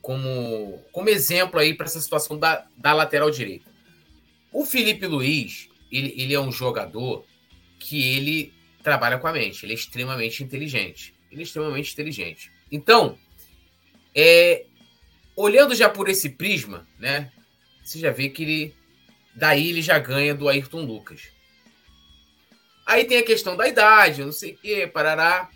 como, como exemplo aí para essa situação da, da lateral direita. O Felipe Luiz, ele, ele é um jogador que ele trabalha com a mente, ele é extremamente inteligente. Ele é extremamente inteligente. Então, é, olhando já por esse prisma, né? Você já vê que ele Daí ele já ganha do Ayrton Lucas. Aí tem a questão da idade, não sei o quê, parará.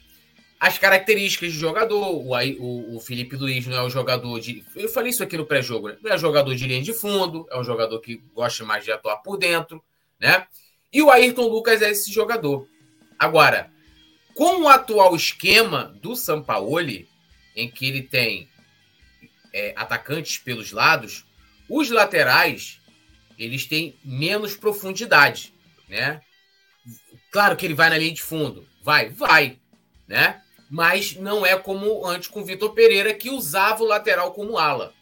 As características de jogador. O, o, o, Felipe Luiz não é um jogador de. Eu falei isso aqui no pré-jogo, né? Não é um jogador de linha de fundo, é um jogador que gosta mais de atuar por dentro, né? E o Ayrton Lucas é esse jogador. Agora, com o atual esquema do Sampaoli, em que ele tem é, atacantes pelos lados, os laterais eles têm menos profundidade, né? Claro que ele vai na linha de fundo, vai, vai, né? Mas não é como antes com o Vitor Pereira, que usava o lateral como ala.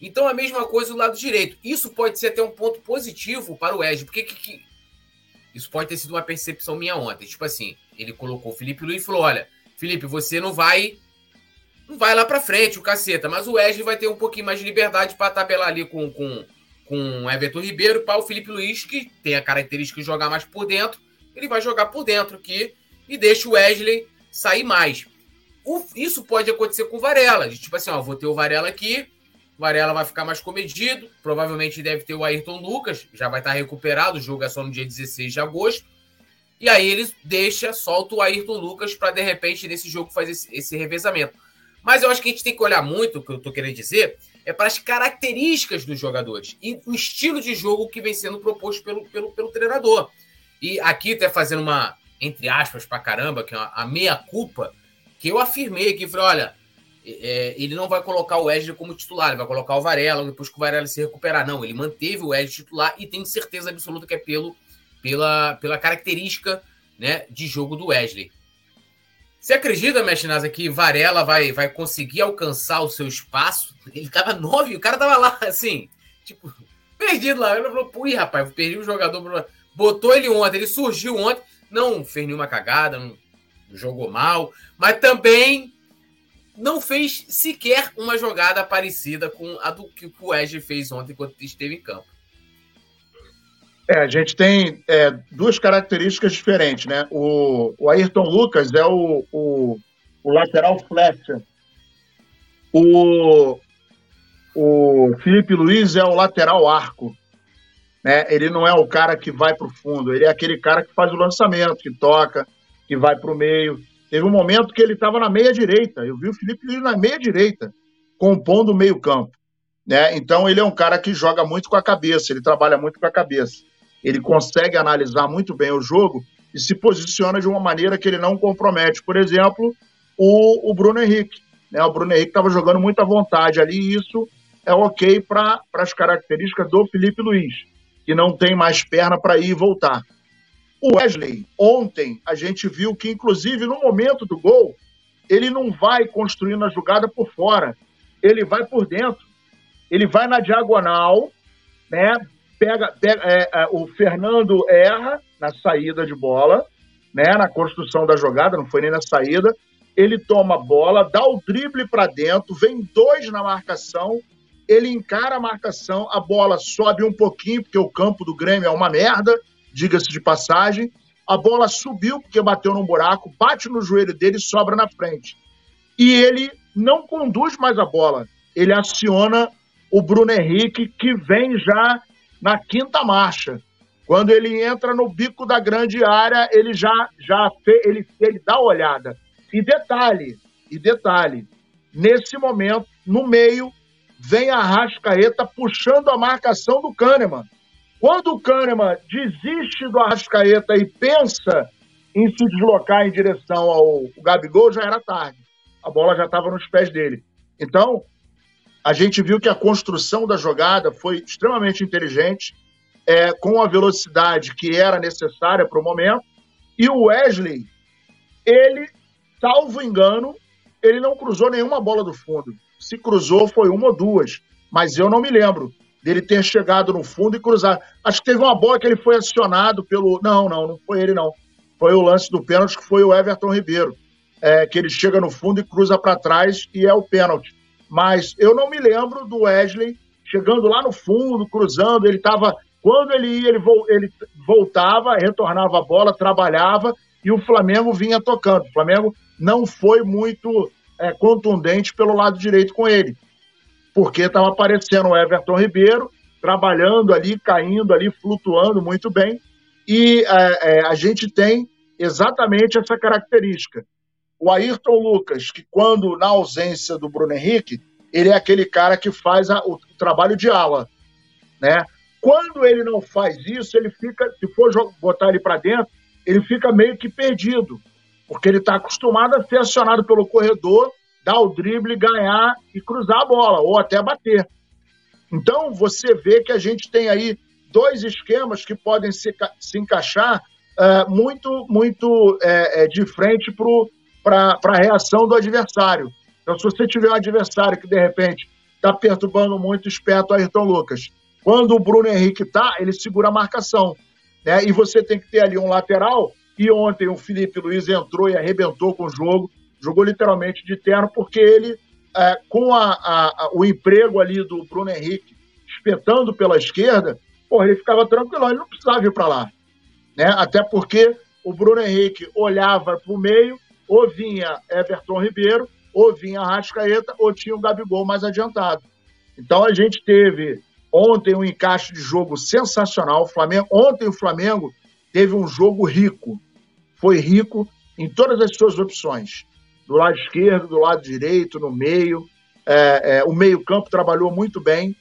Então a mesma coisa do lado direito. Isso pode ser até um ponto positivo para o Edge, porque que, que... isso pode ter sido uma percepção minha ontem. Tipo assim, ele colocou o Felipe Luiz e falou: olha, Felipe, você não vai. Não vai lá para frente, o caceta, mas o Wesley vai ter um pouquinho mais de liberdade para tabelar ali com, com, com Everton Ribeiro para o Felipe Luiz, que tem a característica de jogar mais por dentro, ele vai jogar por dentro aqui e deixa o Wesley sair mais. o, isso pode acontecer com o Varela. Tipo assim, ó, vou ter o Varela aqui, o Varela vai ficar mais comedido, provavelmente deve ter o Ayrton Lucas, já vai estar recuperado, o jogo é só no dia 16 de agosto. E aí ele deixa, solta o Ayrton Lucas para de repente nesse jogo fazer esse, esse, revezamento. Mas eu acho que a gente tem que olhar muito, o que eu tô querendo dizer, é para as características dos jogadores e o estilo de jogo que vem sendo proposto pelo, pelo, pelo treinador. E aqui até fazendo uma, entre aspas, para caramba, que é uma, a meia-culpa, que eu afirmei aqui, falei, olha, é, ele não vai colocar o Wesley como titular, ele vai colocar o Varela depois que o Varela se recuperar. Não, ele manteve o Wesley titular e tem certeza absoluta que é pelo pela, pela característica né, de jogo do Wesley. Você acredita, Mestre que Varela vai, vai conseguir alcançar o seu espaço? Ele tava nove, o cara tava lá, assim, tipo, perdido lá. Ele falou, pô, rapaz, perdi o jogador. Botou ele ontem, ele surgiu ontem, não fez nenhuma cagada, não jogou mal, mas também não fez sequer uma jogada parecida com a do que o Wesley fez ontem quando esteve em campo. É, a gente tem é, duas características diferentes, né? O, o Ayrton Lucas é o, o, o lateral flecha. O, o Felipe Luiz é o lateral arco. Né? Ele não é o cara que vai para o fundo, ele é aquele cara que faz o lançamento, que toca, que vai para o meio. Teve um momento que ele estava na meia direita. Eu vi o Felipe Luiz na meia direita, compondo o meio campo. Né? Então ele é um cara que joga muito com a cabeça, ele trabalha muito com a cabeça ele consegue analisar muito bem o jogo e se posiciona de uma maneira que ele não compromete. Por exemplo, o, o Bruno Henrique. Né? O Bruno Henrique estava jogando muita vontade ali e isso é ok para as características do Felipe Luiz, que não tem mais perna para ir e voltar. O Wesley, ontem, a gente viu que, inclusive, no momento do gol, ele não vai construindo a jogada por fora, ele vai por dentro. Ele vai na diagonal, né? Pega, pega é, é, o Fernando erra na saída de bola, né, na construção da jogada, não foi nem na saída. Ele toma a bola, dá o drible para dentro, vem dois na marcação, ele encara a marcação, a bola sobe um pouquinho, porque o campo do Grêmio é uma merda, diga-se de passagem. A bola subiu porque bateu num buraco, bate no joelho dele e sobra na frente. E ele não conduz mais a bola, ele aciona o Bruno Henrique, que vem já na quinta marcha. Quando ele entra no bico da grande área, ele já, já ele, ele dá olhada. E detalhe, e detalhe, nesse momento, no meio, vem a Rascaeta puxando a marcação do Kahneman. Quando o Kahneman desiste do Arrascaeta e pensa em se deslocar em direção ao Gabigol, já era tarde. A bola já estava nos pés dele. Então, a gente viu que a construção da jogada foi extremamente inteligente, é, com a velocidade que era necessária para o momento. E o Wesley, ele, salvo engano, ele não cruzou nenhuma bola do fundo. Se cruzou, foi uma ou duas. Mas eu não me lembro dele ter chegado no fundo e cruzar. Acho que teve uma bola que ele foi acionado pelo. Não, não, não foi ele, não. Foi o lance do pênalti que foi o Everton Ribeiro. É, que ele chega no fundo e cruza para trás e é o pênalti. Mas eu não me lembro do Wesley chegando lá no fundo, cruzando. Ele estava. Quando ele ia, ele, ele voltava, retornava a bola, trabalhava e o Flamengo vinha tocando. O Flamengo não foi muito é, contundente pelo lado direito com ele, porque estava aparecendo o Everton Ribeiro trabalhando ali, caindo ali, flutuando muito bem. E é, é, a gente tem exatamente essa característica o Ayrton Lucas, que quando na ausência do Bruno Henrique, ele é aquele cara que faz a, o, trabalho de ala, né? Quando ele não faz isso, ele fica, se for botar ele para dentro, ele fica meio que perdido, porque ele está acostumado a ser acionado pelo corredor, dar o drible, ganhar e cruzar a bola, ou até bater. Então, você vê que a gente tem aí dois esquemas que podem se, se encaixar uh, muito, muito uh, de frente para o para a reação do adversário. Então, se você tiver um adversário que, de repente, está perturbando muito, esperto Ayrton Lucas. Quando o Bruno Henrique está, ele segura a marcação. Né? E você tem que ter ali um lateral. E ontem o Felipe Luiz entrou e arrebentou com o jogo. Jogou literalmente de terno, porque ele, é, com a, a, o emprego ali do Bruno Henrique, espetando pela esquerda, porra, ele ficava tranquilo, ele não precisava ir para lá. Né? Até porque o Bruno Henrique olhava para o meio, ou vinha Everton Ribeiro, ou vinha Arrascaeta, ou tinha o Gabigol mais adiantado. Então a gente teve ontem um encaixe de jogo sensacional. O Flamengo, ontem o Flamengo teve um jogo rico. Foi rico em todas as suas opções. Do lado esquerdo, do lado direito, no meio. É, é, o meio-campo trabalhou muito bem.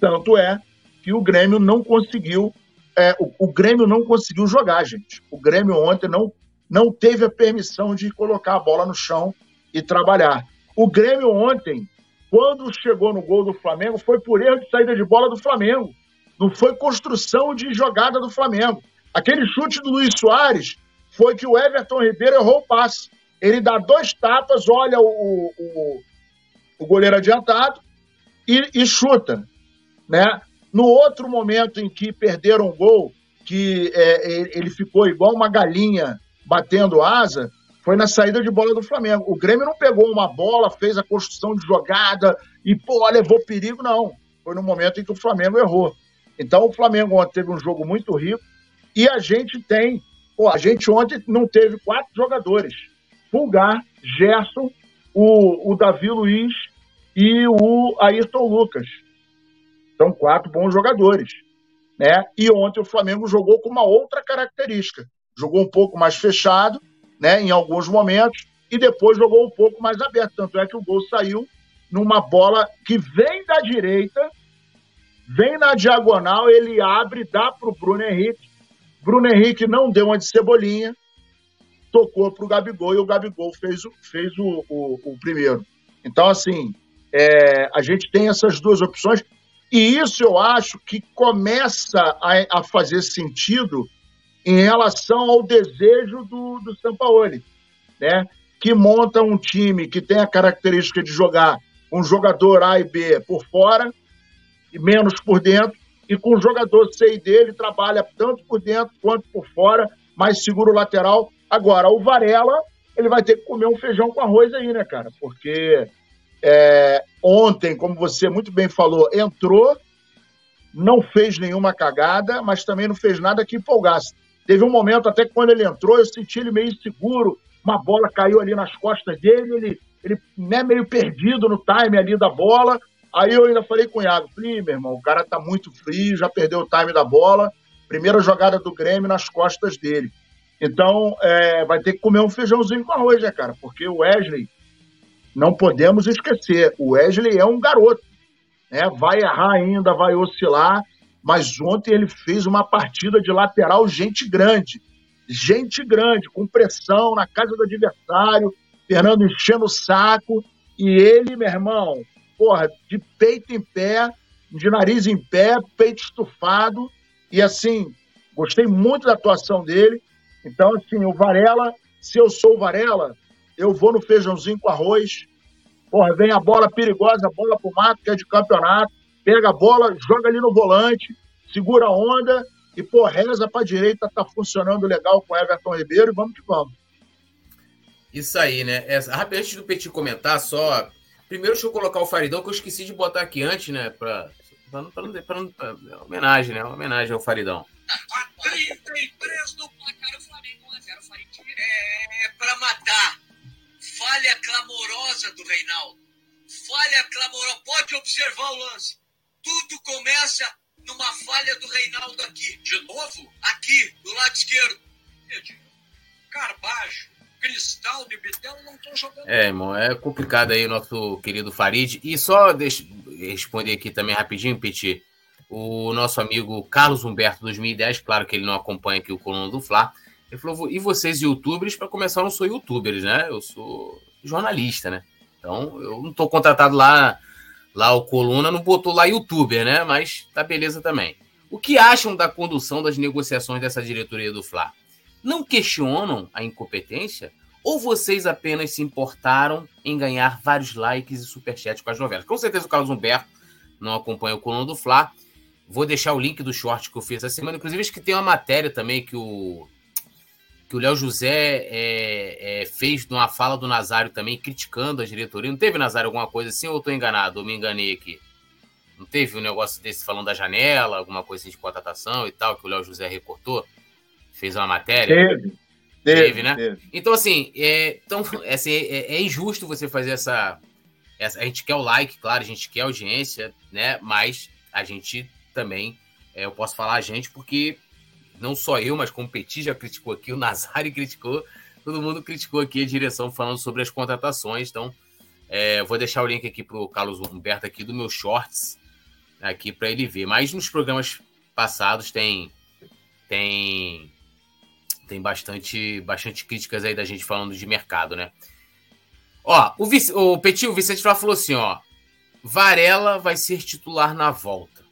Tanto é que o Grêmio não conseguiu. É, o, o, Grêmio não conseguiu jogar, gente. O Grêmio ontem não, não teve a permissão de colocar a bola no chão e trabalhar. O Grêmio ontem, quando chegou no gol do Flamengo, foi por erro de saída de bola do Flamengo. Não foi construção de jogada do Flamengo. Aquele chute do Luiz Soares foi que o Everton Ribeiro errou o passe. Ele dá dois tapas, olha o, o, o goleiro adiantado e, e chuta. Né? No outro momento em que perderam o gol, que é, ele ficou igual uma galinha batendo asa, foi na saída de bola do Flamengo. O Grêmio não pegou uma bola, fez a construção de jogada e, pô, levou perigo, não. Foi no momento em que o Flamengo errou. Então, o Flamengo ontem teve um jogo muito rico e a gente tem. Pô, a gente ontem não teve quatro jogadores: Pulgar, Gerson, o, o Davi Luiz e o Ayrton Lucas. São quatro bons jogadores. Né? E ontem o Flamengo jogou com uma outra característica. Jogou um pouco mais fechado, né, em alguns momentos, e depois jogou um pouco mais aberto. Tanto é que o gol saiu numa bola que vem da direita, vem na diagonal, ele abre, dá para o Bruno Henrique. Bruno Henrique não deu uma de cebolinha, tocou para o Gabigol e o Gabigol fez, fez o, o, o primeiro. Então, assim, é, a gente tem essas duas opções, e isso eu acho que começa a, a fazer sentido em relação ao desejo do, do Sampaoli, né? que monta um time que tem a característica de jogar um jogador A e B por fora e menos por dentro, e com o jogador C e D ele trabalha tanto por dentro quanto por fora, mais seguro lateral. Agora, o Varela, ele vai ter que comer um feijão com arroz aí, né, cara? Porque é, ontem, como você muito bem falou, entrou, não fez nenhuma cagada, mas também não fez nada que empolgasse. Teve um momento até que quando ele entrou, eu senti ele meio inseguro, uma bola caiu ali nas costas dele, ele, ele é meio perdido no time ali da bola. Aí eu ainda falei com o Iago, falei, meu irmão, o cara tá muito frio, já perdeu o time da bola, primeira jogada do Grêmio nas costas dele. Então, é, vai ter que comer um feijãozinho com arroz, né, cara? Porque o Wesley, não podemos esquecer, o Wesley é um garoto, né? Vai errar ainda, vai oscilar, mas ontem ele fez uma partida de lateral gente grande. Gente grande, com pressão na casa do adversário, Fernando enchendo o saco. E ele, meu irmão, porra, de peito em pé, de nariz em pé, peito estufado. E assim, gostei muito da atuação dele. Então, assim, o Varela, se eu sou o Varela, eu vou no feijãozinho com arroz. Porra, vem a bola perigosa, a bola pro mato, que é de campeonato pega a bola, joga ali no volante, segura a onda e, pô, reza pra direita, tá funcionando legal com o Everton Ribeiro e vamos que vamos. Isso aí, né? Essa, antes do Petit comentar, só. Primeiro, deixa eu colocar o Faridão, que eu esqueci de botar aqui antes, né? Pra, pra, pra, pra, pra, pra homenagem, né? Homenagem ao Faridão. 33 no placar, o Flamengo 1x0, Farid. É, pra matar. Falha clamorosa do Reinaldo. Falha clamorosa. Pode observar o lance. Tudo começa numa falha do Reinaldo aqui. De novo? Aqui, do lado esquerdo. Carbajo, Cristal de Bitel não estão jogando. É, irmão, é complicado aí nosso querido Farid. E só deixa, responder aqui também rapidinho, Petit. O nosso amigo Carlos Humberto 2010, claro que ele não acompanha aqui o Coluna do Fla. Ele falou: e vocês, youtubers? Para começar, eu não sou youtubers, né? Eu sou jornalista, né? Então, eu não estou contratado lá Lá o Coluna não botou lá youtuber, né? Mas tá beleza também. O que acham da condução das negociações dessa diretoria do Fla? Não questionam a incompetência? Ou vocês apenas se importaram em ganhar vários likes e superchats com as novelas? Com certeza o Carlos Humberto não acompanha o Coluna do Fla. Vou deixar o link do short que eu fiz essa semana. Inclusive, acho que tem uma matéria também que o que o Léo José é, é, fez numa fala do Nazário também, criticando a diretoria. Não teve, Nazário, alguma coisa assim ou eu estou enganado? Ou me enganei aqui? Não teve um negócio desse falando da janela, alguma coisa assim de contratação e tal, que o Léo José recortou? Fez uma matéria? Teve. Teve, teve né? Teve. Então, assim, é, então, assim é, é, injusto você fazer essa, essa. A gente quer o like, claro, a gente quer audiência, né? Mas a gente também. É, eu posso falar a gente porque não só eu, mas como Petit já criticou aqui, o Nazário criticou, todo mundo criticou aqui a direção falando sobre as contratações. Então, é, vou deixar o link aqui para o Carlos Humberto aqui do meu shorts aqui para ele ver. Mas nos programas passados tem tem tem bastante bastante críticas aí da gente falando de mercado, né? Ó, o, o Petit, o Vicente falou assim, ó, Varela vai ser titular na volta.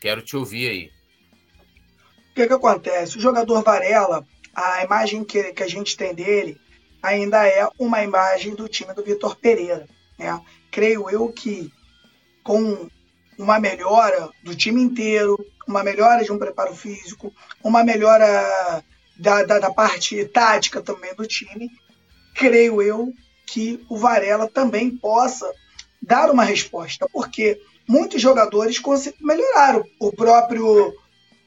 Quero te ouvir aí. O que, que acontece? O jogador Varela, a imagem que, que a gente tem dele ainda é uma imagem do time do Vitor Pereira. Né? Creio eu que com uma melhora do time inteiro, uma melhora de um preparo físico, uma melhora da, da, da, parte tática também do time, creio eu que o Varela também possa dar uma resposta, porque muitos jogadores melhoraram. O próprio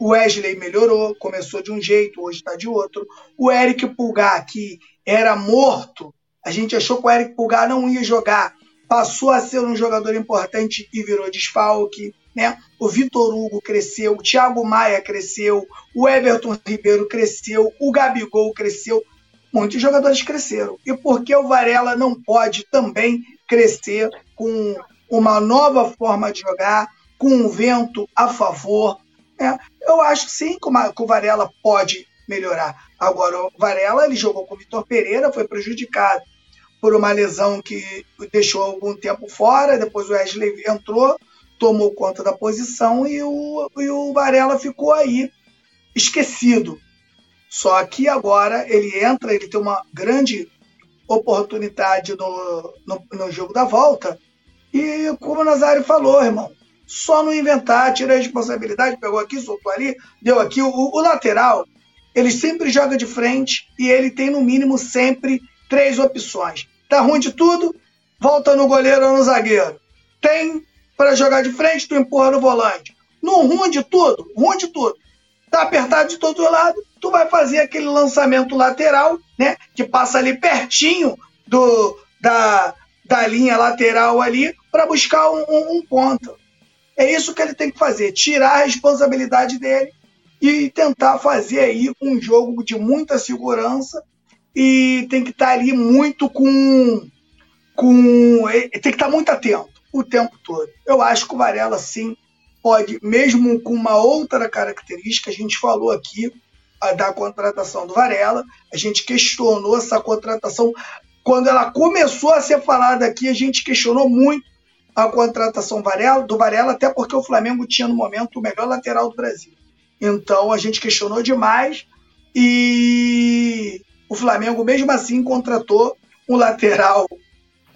Wesley melhorou, começou de um jeito, hoje está de outro. O Eric Pulgar, que era morto, a gente achou que o Eric Pulgar não ia jogar passou a ser um jogador importante e virou desfalque. Né? O Vitor Hugo cresceu, o Thiago Maia cresceu, o Everton Ribeiro cresceu, o Gabigol cresceu. Muitos jogadores cresceram. E por que o Varela não pode também crescer com uma nova forma de jogar, com um vento a favor? Né? Eu acho sim que o Varela pode melhorar. Agora, o Varela ele jogou com o Vitor Pereira, foi prejudicado por uma lesão que deixou algum tempo fora. Depois o Wesley entrou, tomou conta da posição e o, e o Varela ficou aí esquecido. Só que agora ele entra, ele tem uma grande oportunidade no, no, no jogo da volta. E como o Nazário falou, irmão, só não inventar, tira a responsabilidade, pegou aqui, soltou ali, deu aqui. O, o lateral, ele sempre joga de frente e ele tem no mínimo sempre três opções. Tá ruim de tudo, volta no goleiro ou no zagueiro. Tem para jogar de frente, tu empurra no volante. No ruim de tudo, ruim de tudo. Tá apertado de todo lado, tu vai fazer aquele lançamento lateral, né? Que passa ali pertinho do, da, da linha lateral ali para buscar um, um, um ponto. É isso que ele tem que fazer, tirar a responsabilidade dele e tentar fazer aí um jogo de muita segurança e tem que estar tá ali muito com. com tem que estar tá muito atento o tempo todo. Eu acho que o Varela, sim, pode, mesmo com uma outra característica, a gente falou aqui da contratação do Varela, a gente questionou essa contratação. Quando ela começou a ser falada aqui, a gente questionou muito a contratação do Varela, até porque o Flamengo tinha no momento o melhor lateral do Brasil. Então a gente questionou demais e o Flamengo, mesmo assim, contratou um lateral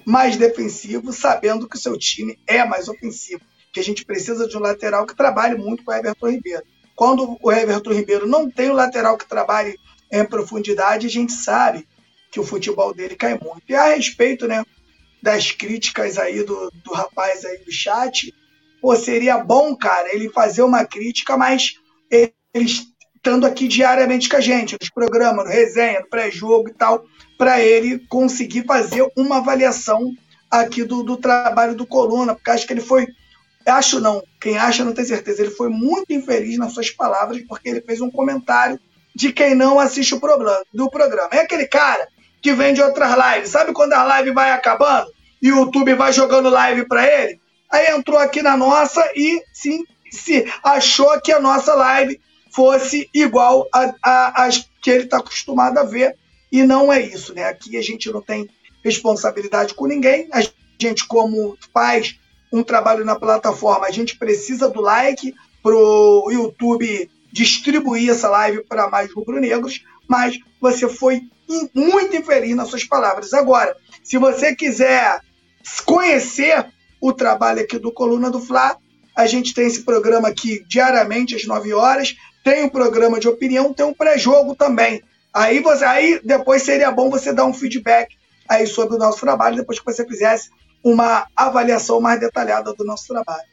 mais defensivo, sabendo que o seu time é mais ofensivo. Que a gente precisa de um lateral que trabalhe muito com o Everton Ribeiro. Quando o Everton Ribeiro não tem um lateral que trabalhe em profundidade, a gente sabe que o futebol dele cai muito. E a respeito né, das críticas aí do, do rapaz aí do chat, pô, seria bom, cara, ele fazer uma crítica, mas eles estando aqui diariamente com a gente, nos programas, no resenha, no pré-jogo e tal, para ele conseguir fazer uma avaliação aqui do, do trabalho do Coluna, porque acho que ele foi, acho não, quem acha não tem certeza, ele foi muito infeliz nas suas palavras, porque ele fez um comentário de quem não assiste o programa, do programa. É aquele cara que vem de outras lives, sabe quando a live vai acabando e o YouTube vai jogando live para ele? Aí entrou aqui na nossa e sim, se achou que a nossa live fosse igual às que ele está acostumado a ver. E não é isso, né? Aqui a gente não tem responsabilidade com ninguém. A gente, como faz um trabalho na plataforma, a gente precisa do like para o YouTube distribuir essa live para mais rubro-negros, mas você foi muito infeliz nas suas palavras. Agora, se você quiser conhecer o trabalho aqui do Coluna do Fla, a gente tem esse programa aqui diariamente às 9 horas tem um programa de opinião, tem um pré-jogo também. Aí, você, aí depois seria bom você dar um feedback aí sobre o nosso trabalho, depois que você fizesse uma avaliação mais detalhada do nosso trabalho.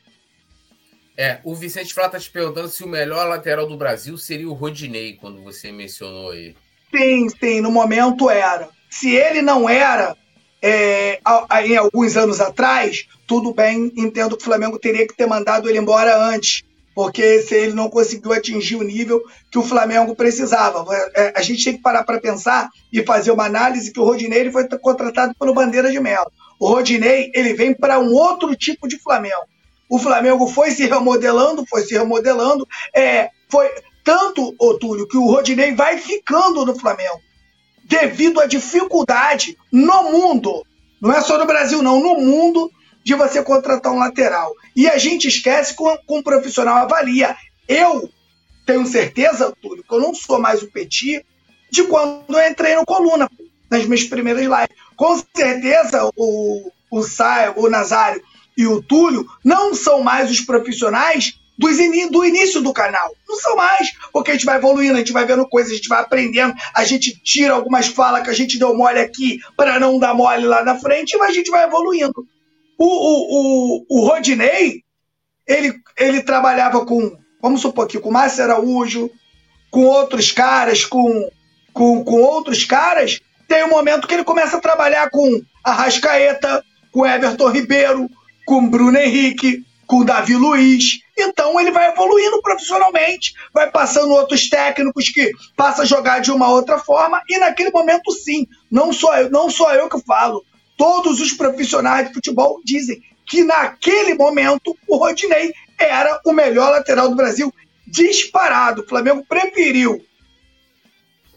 É, o Vicente Flá está te perguntando se o melhor lateral do Brasil seria o Rodinei, quando você mencionou aí. Sim, sim, no momento era. Se ele não era, é, em alguns anos atrás, tudo bem, entendo que o Flamengo teria que ter mandado ele embora antes, porque se ele não conseguiu atingir o nível que o Flamengo precisava. É, a gente tem que parar para pensar e fazer uma análise que o Rodinei foi contratado pelo Bandeira de Melo. O Rodinei ele vem para um outro tipo de Flamengo. O Flamengo foi se remodelando, foi se remodelando, é, foi tanto, Otúlio, que o Rodinei vai ficando no Flamengo devido à dificuldade no mundo, não é só no Brasil, não, no mundo, de você contratar um lateral. E a gente esquece com, com um profissional avalia. Eu tenho certeza, Túlio, que eu não sou mais o Petit de quando eu entrei no Coluna, nas minhas primeiras lives. Com certeza, o, o, Sai, o Nazário e o Túlio não são mais os profissionais do início do canal. Não são mais, porque a gente vai evoluindo, a gente vai vendo coisas, a gente vai aprendendo, a gente tira algumas falas que a gente deu mole aqui para não dar mole lá na frente, mas a gente vai evoluindo. O, o, o, o Rodinei, ele, ele trabalhava com, vamos supor aqui, com Márcio Araújo, com outros caras, com, com, com outros caras, tem um momento que ele começa a trabalhar com a Rascaeta, com Everton Ribeiro, com Bruno Henrique, com Davi Luiz. Então ele vai evoluindo profissionalmente, vai passando outros técnicos que passa a jogar de uma outra forma e naquele momento sim, não sou eu, não sou eu que falo. Todos os profissionais de futebol dizem que naquele momento o Rodinei era o melhor lateral do Brasil disparado. O Flamengo preferiu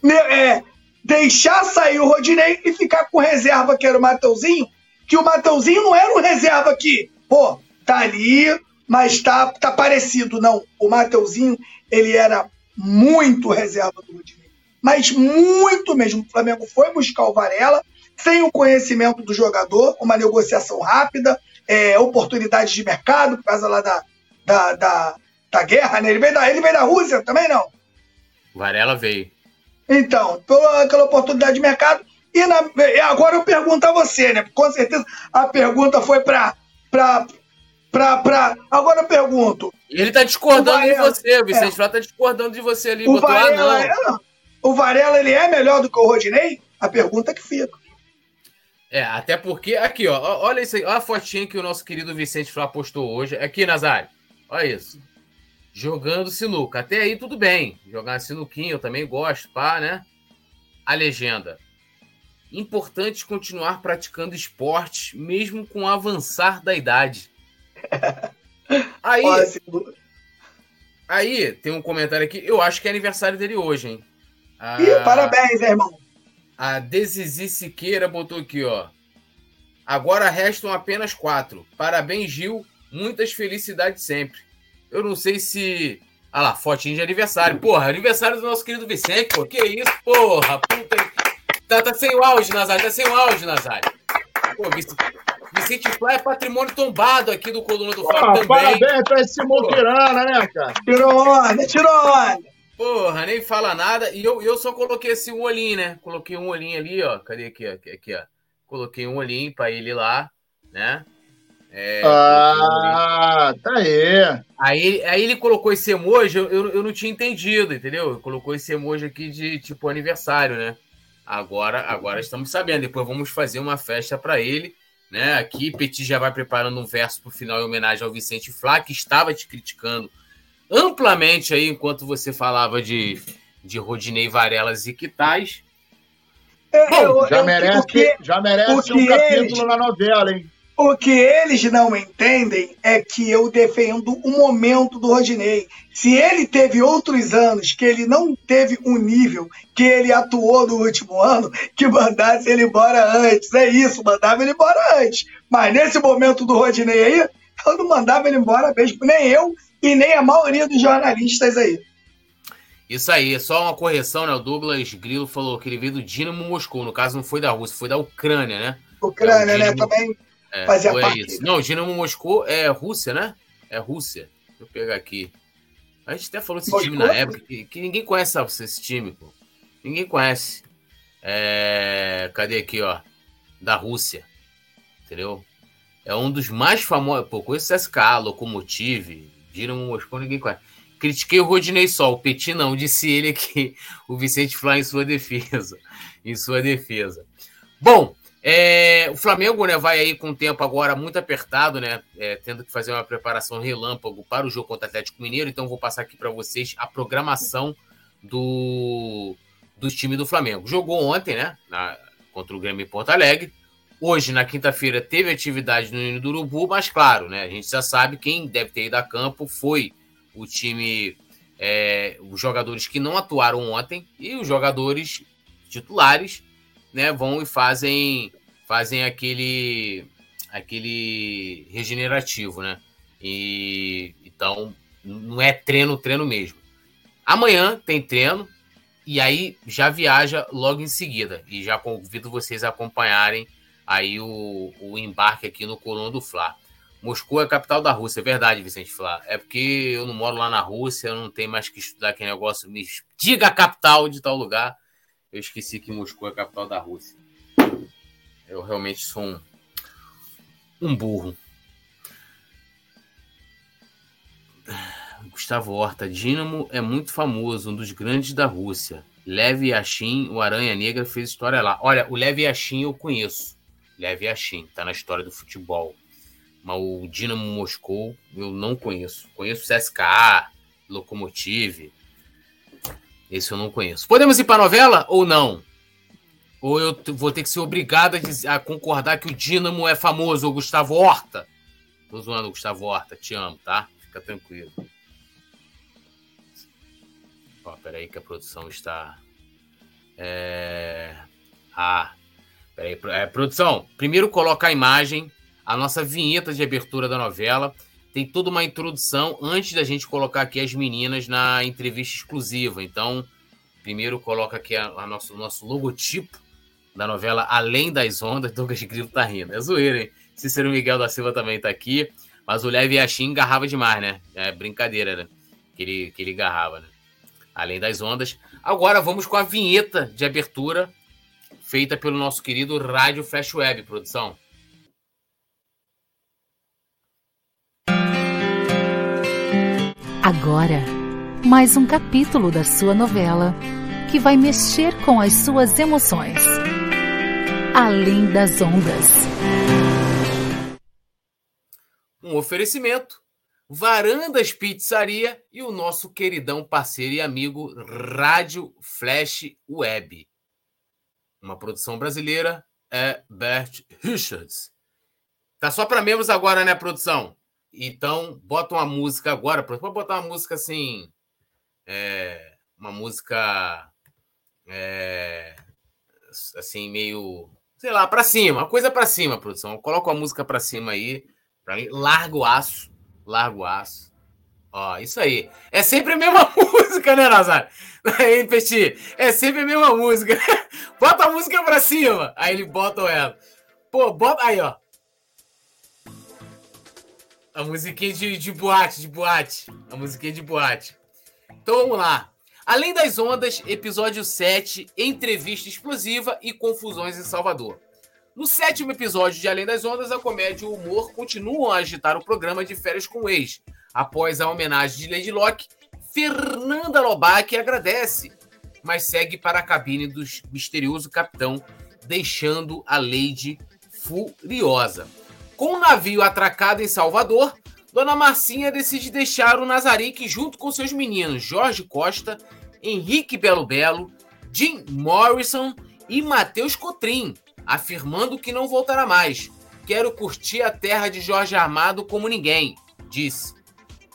né, é, deixar sair o Rodinei e ficar com reserva, que era o Mateuzinho, que o Mateuzinho não era um reserva aqui. Pô, tá ali, mas tá, tá parecido. Não, o Mateuzinho, ele era muito reserva do Rodinei. Mas muito mesmo. O Flamengo foi buscar o Varela, sem o conhecimento do jogador, uma negociação rápida, é, oportunidades de mercado, por causa lá da, da, da, da guerra, né? Ele veio da, ele veio da Rússia também, não? Varela veio. Então, pela aquela oportunidade de mercado. E, na, agora eu pergunto a você, né? Com certeza a pergunta foi para pra, pra... Agora eu pergunto. Ele tá discordando Varela, de você, o Vicente é. Flá tá discordando de você ali. O botou, Varela, ah, é, o Varela, ele é melhor do que o Rodinei? A pergunta que fica. É, até porque, aqui, ó, olha isso aí, olha a fotinha que o nosso querido Vicente Flá postou hoje. Aqui, Nazário, olha isso. Jogando sinuca. Até aí tudo bem. Jogar sinuquinha eu também gosto, pá, né? A legenda. Importante continuar praticando esporte, mesmo com o avançar da idade. Aí, aí tem um comentário aqui. Eu acho que é aniversário dele hoje, hein? A, Ih, parabéns, irmão. A Desizi Siqueira botou aqui, ó. Agora restam apenas quatro. Parabéns, Gil. Muitas felicidades sempre. Eu não sei se. Ah lá, fotinho de aniversário. Porra, aniversário do nosso querido Vicente, pô. Que isso, porra. Puta. Tá, tá sem o auge, Nazário. Tá sem o auge, Nazário. Pô, Vicente. Vicente Flá é patrimônio tombado aqui do Coluna do Flá também. Parabéns pra esse Moquirana, né, cara? Tirou onda, tirou onda. Porra, nem fala nada. E eu, eu só coloquei esse um olhinho, né? Coloquei um olhinho ali, ó. Cadê aqui, ó? Aqui, ó. Coloquei um olhinho pra ele lá, né? É, ah, tá aí. aí. Aí ele colocou esse emoji, eu, eu, eu não tinha entendido, entendeu? Colocou esse emoji aqui de tipo aniversário, né? Agora, agora estamos sabendo. Depois vamos fazer uma festa para ele né? Aqui, Petit já vai preparando um verso para o final em homenagem ao Vicente Flá, que estava te criticando amplamente aí enquanto você falava de, de Rodinei Varelas e Quitais. É, Bom, já, eu, merece, já merece um capítulo eles, na novela, hein? O que eles não entendem é que eu defendo o momento do Rodinei. Se ele teve outros anos que ele não teve o um nível que ele atuou no último ano, que mandasse ele embora antes. É isso, mandava ele embora antes. Mas nesse momento do Rodinei aí, eu não mandava ele embora mesmo, nem eu e nem a maioria dos jornalistas aí. Isso aí, só uma correção, né? O Douglas Grilo falou que ele veio do Dinamo Moscou. No caso, não foi da Rússia, foi da Ucrânia, né? Ucrânia, é né? Também é, fazia parte. Isso. Não, Dinamo Moscou é Rússia, né? É Rússia. Deixa eu pegar aqui. A gente até falou desse Moscou? time na época, que, que, ninguém conhece esse time, pô. Ninguém conhece. É... Cadê aqui, ó? Da Rússia. Entendeu? É um dos mais famosos. Pô, conheço SK, Lokomotiv, Dinamo Moscou, ninguém conhece. Critiquei o Rodinei só, o Petit não, disse ele aqui, o Vicente Flá em sua defesa. Em sua defesa. Bom, é, o Flamengo né, vai aí com o tempo agora muito apertado, né? É, tendo que fazer uma preparação relâmpago para o jogo contra o Atlético Mineiro. Então, vou passar aqui para vocês a programação do, do time do Flamengo. Jogou ontem, né? Na, contra o Grêmio em Porto Alegre. Hoje, na quinta-feira, teve atividade no Nino do Urubu, mas claro, né? A gente já sabe quem deve ter ido a campo foi o time, é, os jogadores que não atuaram ontem e os jogadores titulares, né, vão e fazem fazem aquele aquele regenerativo, né? E então não é treino, treino mesmo. Amanhã tem treino e aí já viaja logo em seguida e já convido vocês a acompanharem aí o, o embarque aqui no Coluna do Fla. Moscou é a capital da Rússia, é verdade, Vicente Flá. É porque eu não moro lá na Rússia, eu não tenho mais que estudar aquele negócio. Me diga a capital de tal lugar. Eu esqueci que Moscou é a capital da Rússia. Eu realmente sou um, um burro. Gustavo Horta, Dínamo é muito famoso, um dos grandes da Rússia. Lev Yashin, o Aranha Negra, fez história lá. Olha, o Lev Yashin eu conheço. Lev Yashin, tá na história do futebol. Mas o Dinamo Moscou eu não conheço. Conheço o CSKA, Lokomotiv. Esse eu não conheço. Podemos ir para novela ou não? Ou eu vou ter que ser obrigado a, dizer, a concordar que o Dinamo é famoso, o Gustavo Horta? Tô zoando Gustavo Horta, te amo, tá? Fica tranquilo. Ó, peraí que a produção está. É... Ah, peraí. É, produção, primeiro coloca a imagem a nossa vinheta de abertura da novela. Tem toda uma introdução antes da gente colocar aqui as meninas na entrevista exclusiva. Então, primeiro coloca aqui a, a nosso, nosso logotipo da novela Além das Ondas. Douglas Grilo tá rindo. É zoeira, hein? Cícero Miguel da Silva também tá aqui. Mas o Leve Yashin garrava demais, né? É brincadeira, né? Que ele, que ele garrava, né? Além das Ondas. Agora vamos com a vinheta de abertura feita pelo nosso querido Rádio Flash Web, produção. Agora, mais um capítulo da sua novela que vai mexer com as suas emoções. Além das ondas. Um oferecimento. Varandas Pizzaria e o nosso queridão parceiro e amigo Rádio Flash Web. Uma produção brasileira é Bert Richards. Tá só para membros agora, né, produção? Então, bota uma música agora, pode botar uma música assim, é, uma música é, assim meio, sei lá, para cima, uma coisa para cima, produção. Coloca a música para cima aí, para mim, largo aço, largo aço. Ó, isso aí. É sempre a mesma música, né, Nazário? Aí, Petit, é sempre a mesma música. bota a música pra cima. Aí ele bota ela. Pô, bota aí, ó. A musiquinha de, de boate, de boate. A musiquinha de boate. Então vamos lá. Além das ondas, episódio 7, entrevista explosiva e confusões em Salvador. No sétimo episódio de Além das Ondas, a comédia e o humor continuam a agitar o programa de férias com o ex. Após a homenagem de Lady Locke, Fernanda Lobac agradece, mas segue para a cabine do misterioso capitão, deixando a Lady furiosa. Com o navio atracado em Salvador, Dona Marcinha decide deixar o Nazarick junto com seus meninos Jorge Costa, Henrique Belo Belo, Jim Morrison e Matheus Cotrim, afirmando que não voltará mais. Quero curtir a terra de Jorge Armado como ninguém, disse.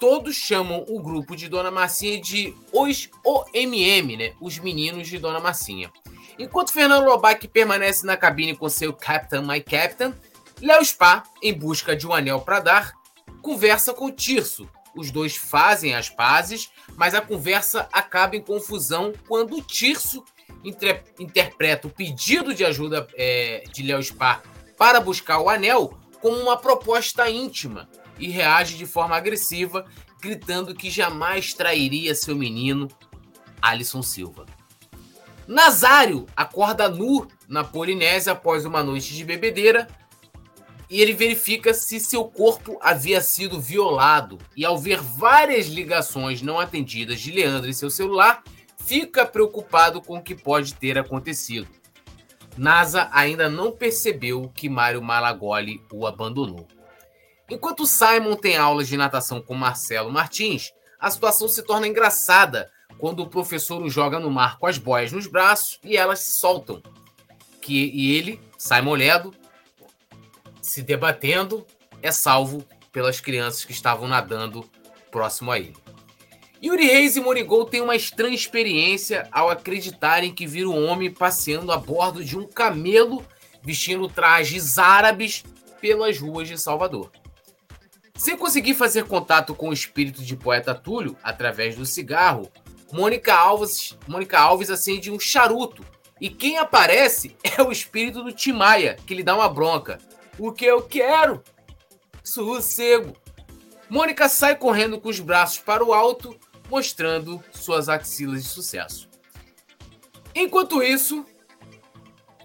Todos chamam o grupo de Dona Marcinha de os OMM, né? Os meninos de Dona Marcinha. Enquanto Fernando Lobac permanece na cabine com seu Captain My Captain, Léo Spa, em busca de um anel para dar, conversa com Tirso. Os dois fazem as pazes, mas a conversa acaba em confusão quando Tirso inter interpreta o pedido de ajuda é, de Léo Spa para buscar o anel como uma proposta íntima e reage de forma agressiva, gritando que jamais trairia seu menino, Alisson Silva. Nazário acorda nu na Polinésia após uma noite de bebedeira e ele verifica se seu corpo havia sido violado. E ao ver várias ligações não atendidas de Leandro em seu celular, fica preocupado com o que pode ter acontecido. NASA ainda não percebeu que Mário Malagoli o abandonou. Enquanto Simon tem aulas de natação com Marcelo Martins, a situação se torna engraçada quando o professor o joga no mar com as boias nos braços e elas se soltam. Que, e ele, Simon Ledo, se debatendo, é salvo pelas crianças que estavam nadando próximo a ele. Yuri Reis e Morigol têm uma estranha experiência ao acreditarem que viram um homem passeando a bordo de um camelo vestindo trajes árabes pelas ruas de Salvador. Sem conseguir fazer contato com o espírito de poeta Túlio através do cigarro, Mônica Alves, Mônica Alves acende um charuto e quem aparece é o espírito do Timaya, que lhe dá uma bronca. O que eu quero? Sossego. Mônica sai correndo com os braços para o alto, mostrando suas axilas de sucesso. Enquanto isso,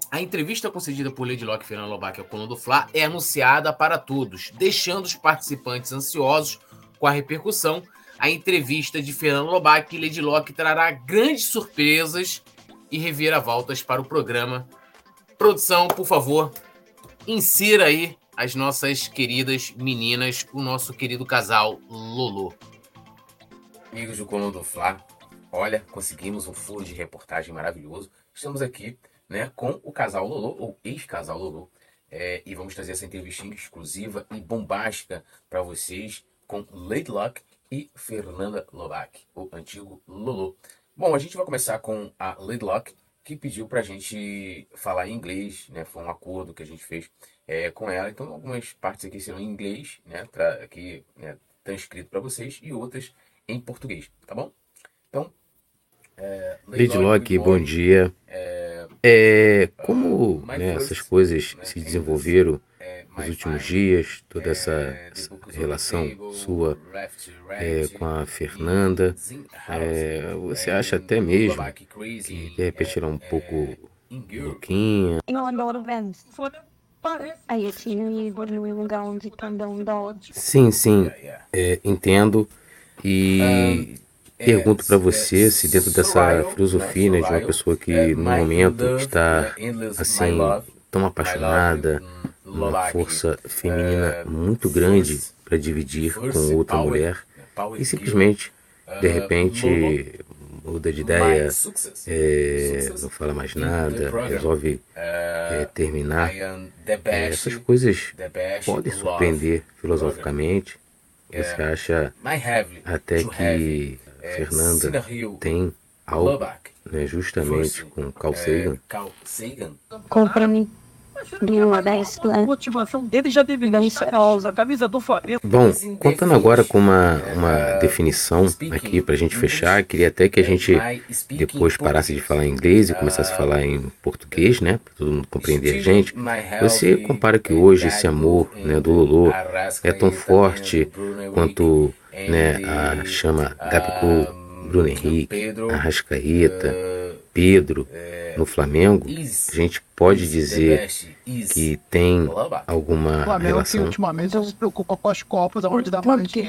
a entrevista concedida por Lady Locke e Fernando Lobac ao Coluna do Fla é anunciada para todos, deixando os participantes ansiosos com a repercussão. A entrevista de Fernando Lobac e Lady Locke trará grandes surpresas e reviravoltas para o programa. Produção, por favor, insira aí as nossas queridas meninas, o nosso querido casal Lolo. Amigos do Coluna do Fla, olha, conseguimos um furo de reportagem maravilhoso. Estamos aqui né, com o casal Lolo, ou ex-casal Lolo, é, e vamos trazer essa entrevista exclusiva e bombástica para vocês com Lady Luck e Fernanda Lobac, o antigo Lolo. Bom, a gente vai começar com a Lady Luck, que pediu para a gente falar em inglês, né? Foi um acordo que a gente fez é, com ela. Então, algumas partes aqui serão em inglês, né? Pra, aqui, né, transcrito para vocês, e outras em português, tá bom? Então, é, Lady Locke, bom dia. É, é como né, essas coisas se desenvolveram nos últimos dias, toda essa, essa relação sua é, com a Fernanda, é, você acha até mesmo que de repente ela é um pouco louquinha? Sim, sim, é, entendo. E pergunto para você se dentro dessa filosofia né, de uma pessoa que no momento está assim tão apaixonada, uma força feminina muito grande para dividir com outra mulher e simplesmente de repente muda de ideia, é, não fala mais nada, resolve é, terminar. É, essas coisas podem surpreender filosoficamente. Você acha até que Fernanda tem algo né, justamente com Carl Sagan? Compra-me uma 10 motivação dele já teve a camisa do Flamengo. Bom, contando agora com uma, uma definição aqui para a gente fechar, queria até que a gente depois parasse de falar em inglês e começasse a falar em português, né? Para todo mundo compreender a gente. Você compara que hoje esse amor né, do Lolo é tão forte quanto né, a chama Gabigol, Bruno Henrique, Arrascaeta, Pedro no Flamengo, a gente pode dizer que tem alguma Flamengo relação. que ultimamente não se preocupa com as copas, onde dá gente...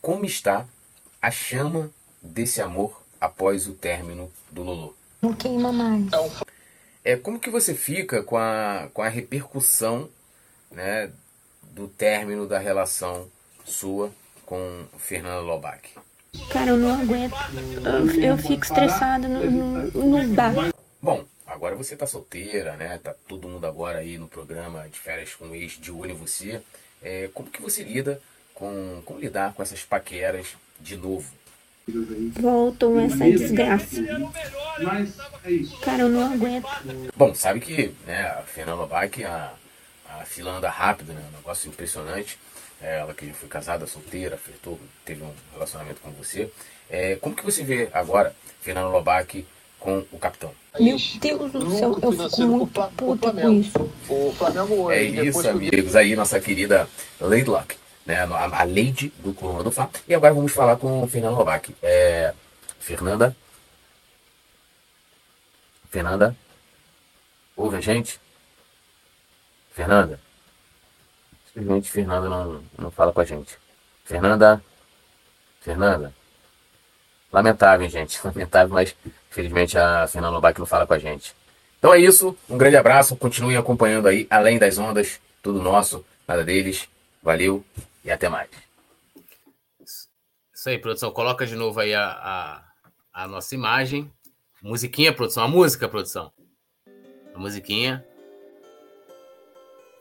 Como está a chama desse amor após o término do Lolo? Não queima mais. É, como que você fica com a, com a repercussão né, do término da relação sua com Fernando Lobac? Cara, eu não aguento. Eu, eu fico estressada, não, não, não dá. Bom, agora você tá solteira, né? Tá todo mundo agora aí no programa de férias com o ex de olho em você. É, como que você lida com como lidar com essas paqueras de novo? Voltam essa desgraça. Cara, eu não aguento. Bom, sabe que né, a Fernanda Bach, a, a fila anda rápido, né? Um negócio impressionante. É, ela que foi casada, solteira, flertou, teve um relacionamento com você. É, como que você vê agora Fernando Lobac com o capitão? Meu Deus do céu, eu fico muito puta com isso. O Flamengo hoje, É isso, amigos. Aí, nossa querida Lady Luck, né? a, a Lady do Coluna do Fá. E agora vamos falar com o Fernando Lobac. É, Fernanda? Fernanda? Ouve a gente? Fernanda? Simplesmente Fernanda não, não fala com a gente. Fernanda. Fernanda. Lamentável, gente. Lamentável, mas infelizmente a Fernanda Lobac não fala com a gente. Então é isso. Um grande abraço. Continuem acompanhando aí, além das ondas. Tudo nosso, nada deles. Valeu e até mais. Isso aí, produção. Coloca de novo aí a, a, a nossa imagem. Musiquinha, produção. A música, produção. A musiquinha.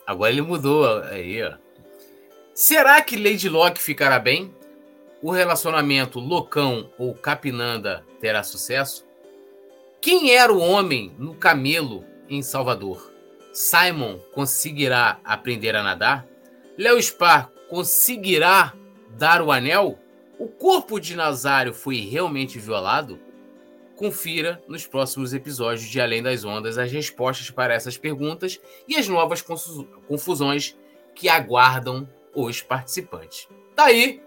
Agora ele mudou aí, ó. Será que Lady Locke ficará bem? O relacionamento Locão ou Capinanda terá sucesso? Quem era o homem no camelo em Salvador? Simon conseguirá aprender a nadar? Léo Spar conseguirá dar o anel? O corpo de Nazário foi realmente violado? Confira nos próximos episódios de Além das Ondas as respostas para essas perguntas e as novas confusões que aguardam os participantes. Tá aí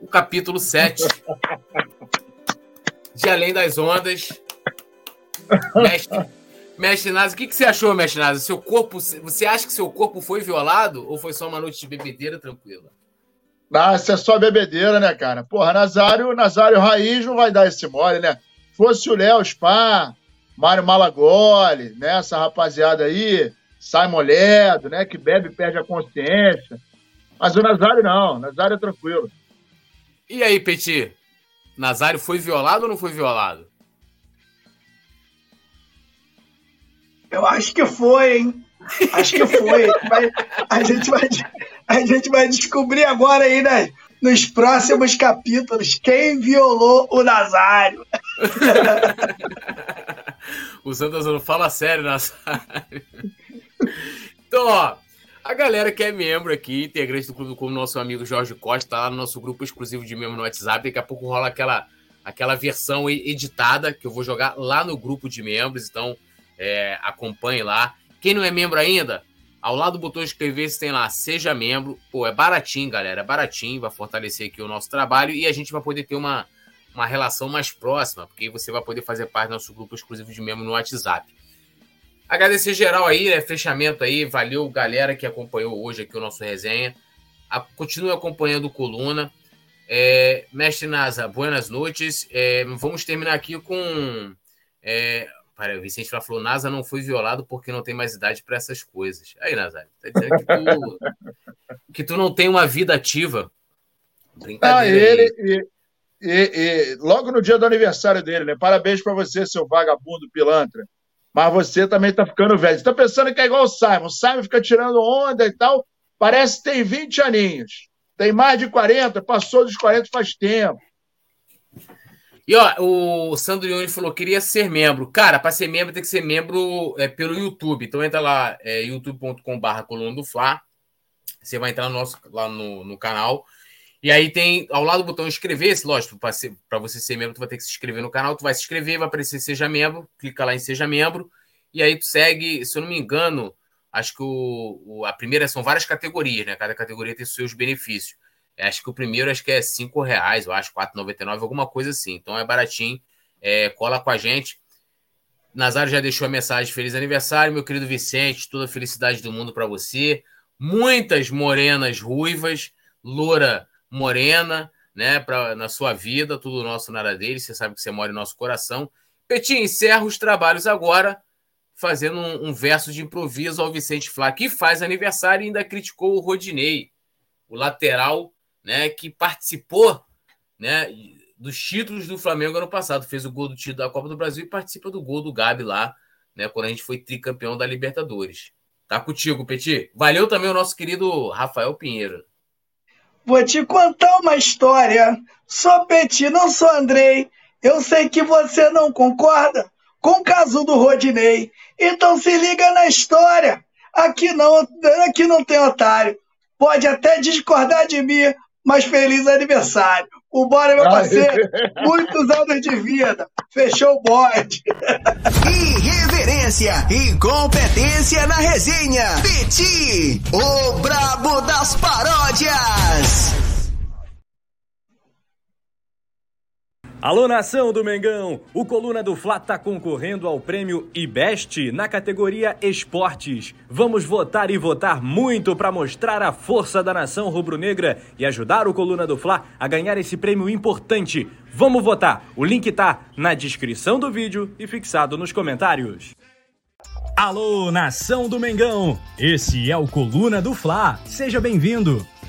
o capítulo 7 de Além das Ondas. Mestre, mestre o que, que você achou, mestre Nazi? Seu corpo, você acha que seu corpo foi violado ou foi só uma noite de bebedeira tranquila? Ah, isso é só bebedeira, né, cara? Porra, Nazário, Nazário Raiz não vai dar esse mole, né? Fosse o Léo Spa, Mário Malagoli, né? Essa rapaziada aí, Simon Ledo, né? Que bebe e perde a consciência. Mas o Nazário não, o Nazário é tranquilo. E aí, Petit? Nazário foi violado ou não foi violado? Eu acho que foi, hein? Acho que foi. Mas a gente vai, a gente vai descobrir agora aí né, nos próximos capítulos quem violou o Nazário. o Santos não fala sério, Nazário. Então, ó, a galera que é membro aqui, integrante do clube, como nosso amigo Jorge Costa, tá lá no nosso grupo exclusivo de membro no WhatsApp. Daqui a pouco rola aquela, aquela versão editada que eu vou jogar lá no grupo de membros. Então, é, acompanhe lá. Quem não é membro ainda, ao lado do botão inscrever-se tem lá, seja membro. Pô, é baratinho, galera, é baratinho, vai fortalecer aqui o nosso trabalho e a gente vai poder ter uma, uma relação mais próxima, porque você vai poder fazer parte do nosso grupo exclusivo de membro no WhatsApp. Agradecer geral aí, né, fechamento aí, valeu galera que acompanhou hoje aqui o nosso resenha. A, continue acompanhando o Coluna. É, Mestre Nasa, buenas noites. É, vamos terminar aqui com é, o Vicente falou: NASA não foi violado porque não tem mais idade para essas coisas. Aí, Nazário, tá dizendo que tu, que tu não tem uma vida ativa. Brincadeira. Ah, ele, e, e, e, logo no dia do aniversário dele, né? Parabéns para você, seu vagabundo pilantra. Mas você também está ficando velho. Você tá pensando que é igual o Simon. O Simon fica tirando onda e tal. Parece que tem 20 aninhos. Tem mais de 40, passou dos 40 faz tempo. E ó, o Sandro Ione falou: queria ser membro. Cara, para ser membro tem que ser membro é, pelo YouTube. Então entra lá, é, youtube.com/barra coluna do Fla. Você vai entrar no nosso, lá no, no canal. E aí tem ao lado do botão inscrever-se, lógico, para você ser membro, tu vai ter que se inscrever no canal, tu vai se inscrever, vai aparecer Seja Membro, clica lá em Seja Membro, e aí tu segue, se eu não me engano, acho que o, o a primeira são várias categorias, né? Cada categoria tem seus benefícios. Acho que o primeiro acho que é cinco reais, eu acho, 4,99, alguma coisa assim. Então é baratinho. É, cola com a gente. Nazário já deixou a mensagem feliz aniversário, meu querido Vicente, toda a felicidade do mundo para você. Muitas morenas ruivas, loura morena, né, pra, na sua vida, tudo nosso nada dele, você sabe que você mora em nosso coração. Petinho, encerra os trabalhos agora, fazendo um, um verso de improviso ao Vicente Flá, que faz aniversário e ainda criticou o Rodinei, o lateral né, que participou né, dos títulos do Flamengo ano passado. Fez o gol do título da Copa do Brasil e participa do gol do Gabi lá, né, quando a gente foi tricampeão da Libertadores. Tá contigo, Petit. Valeu também o nosso querido Rafael Pinheiro. Vou te contar uma história. Sou Petit, não sou Andrei. Eu sei que você não concorda com o caso do Rodinei. Então se liga na história. Aqui não, aqui não tem otário. Pode até discordar de mim, mas feliz aniversário. O Bora, meu parceiro, muitos anos de vida. Fechou o bode. Irreverência e competência na resenha. Peti, o brabo das paródias. Alô, nação do Mengão! O Coluna do Fla está concorrendo ao prêmio IBEST na categoria Esportes. Vamos votar e votar muito para mostrar a força da nação rubro-negra e ajudar o Coluna do Fla a ganhar esse prêmio importante. Vamos votar! O link tá na descrição do vídeo e fixado nos comentários. Alô, nação do Mengão! Esse é o Coluna do Fla. Seja bem-vindo!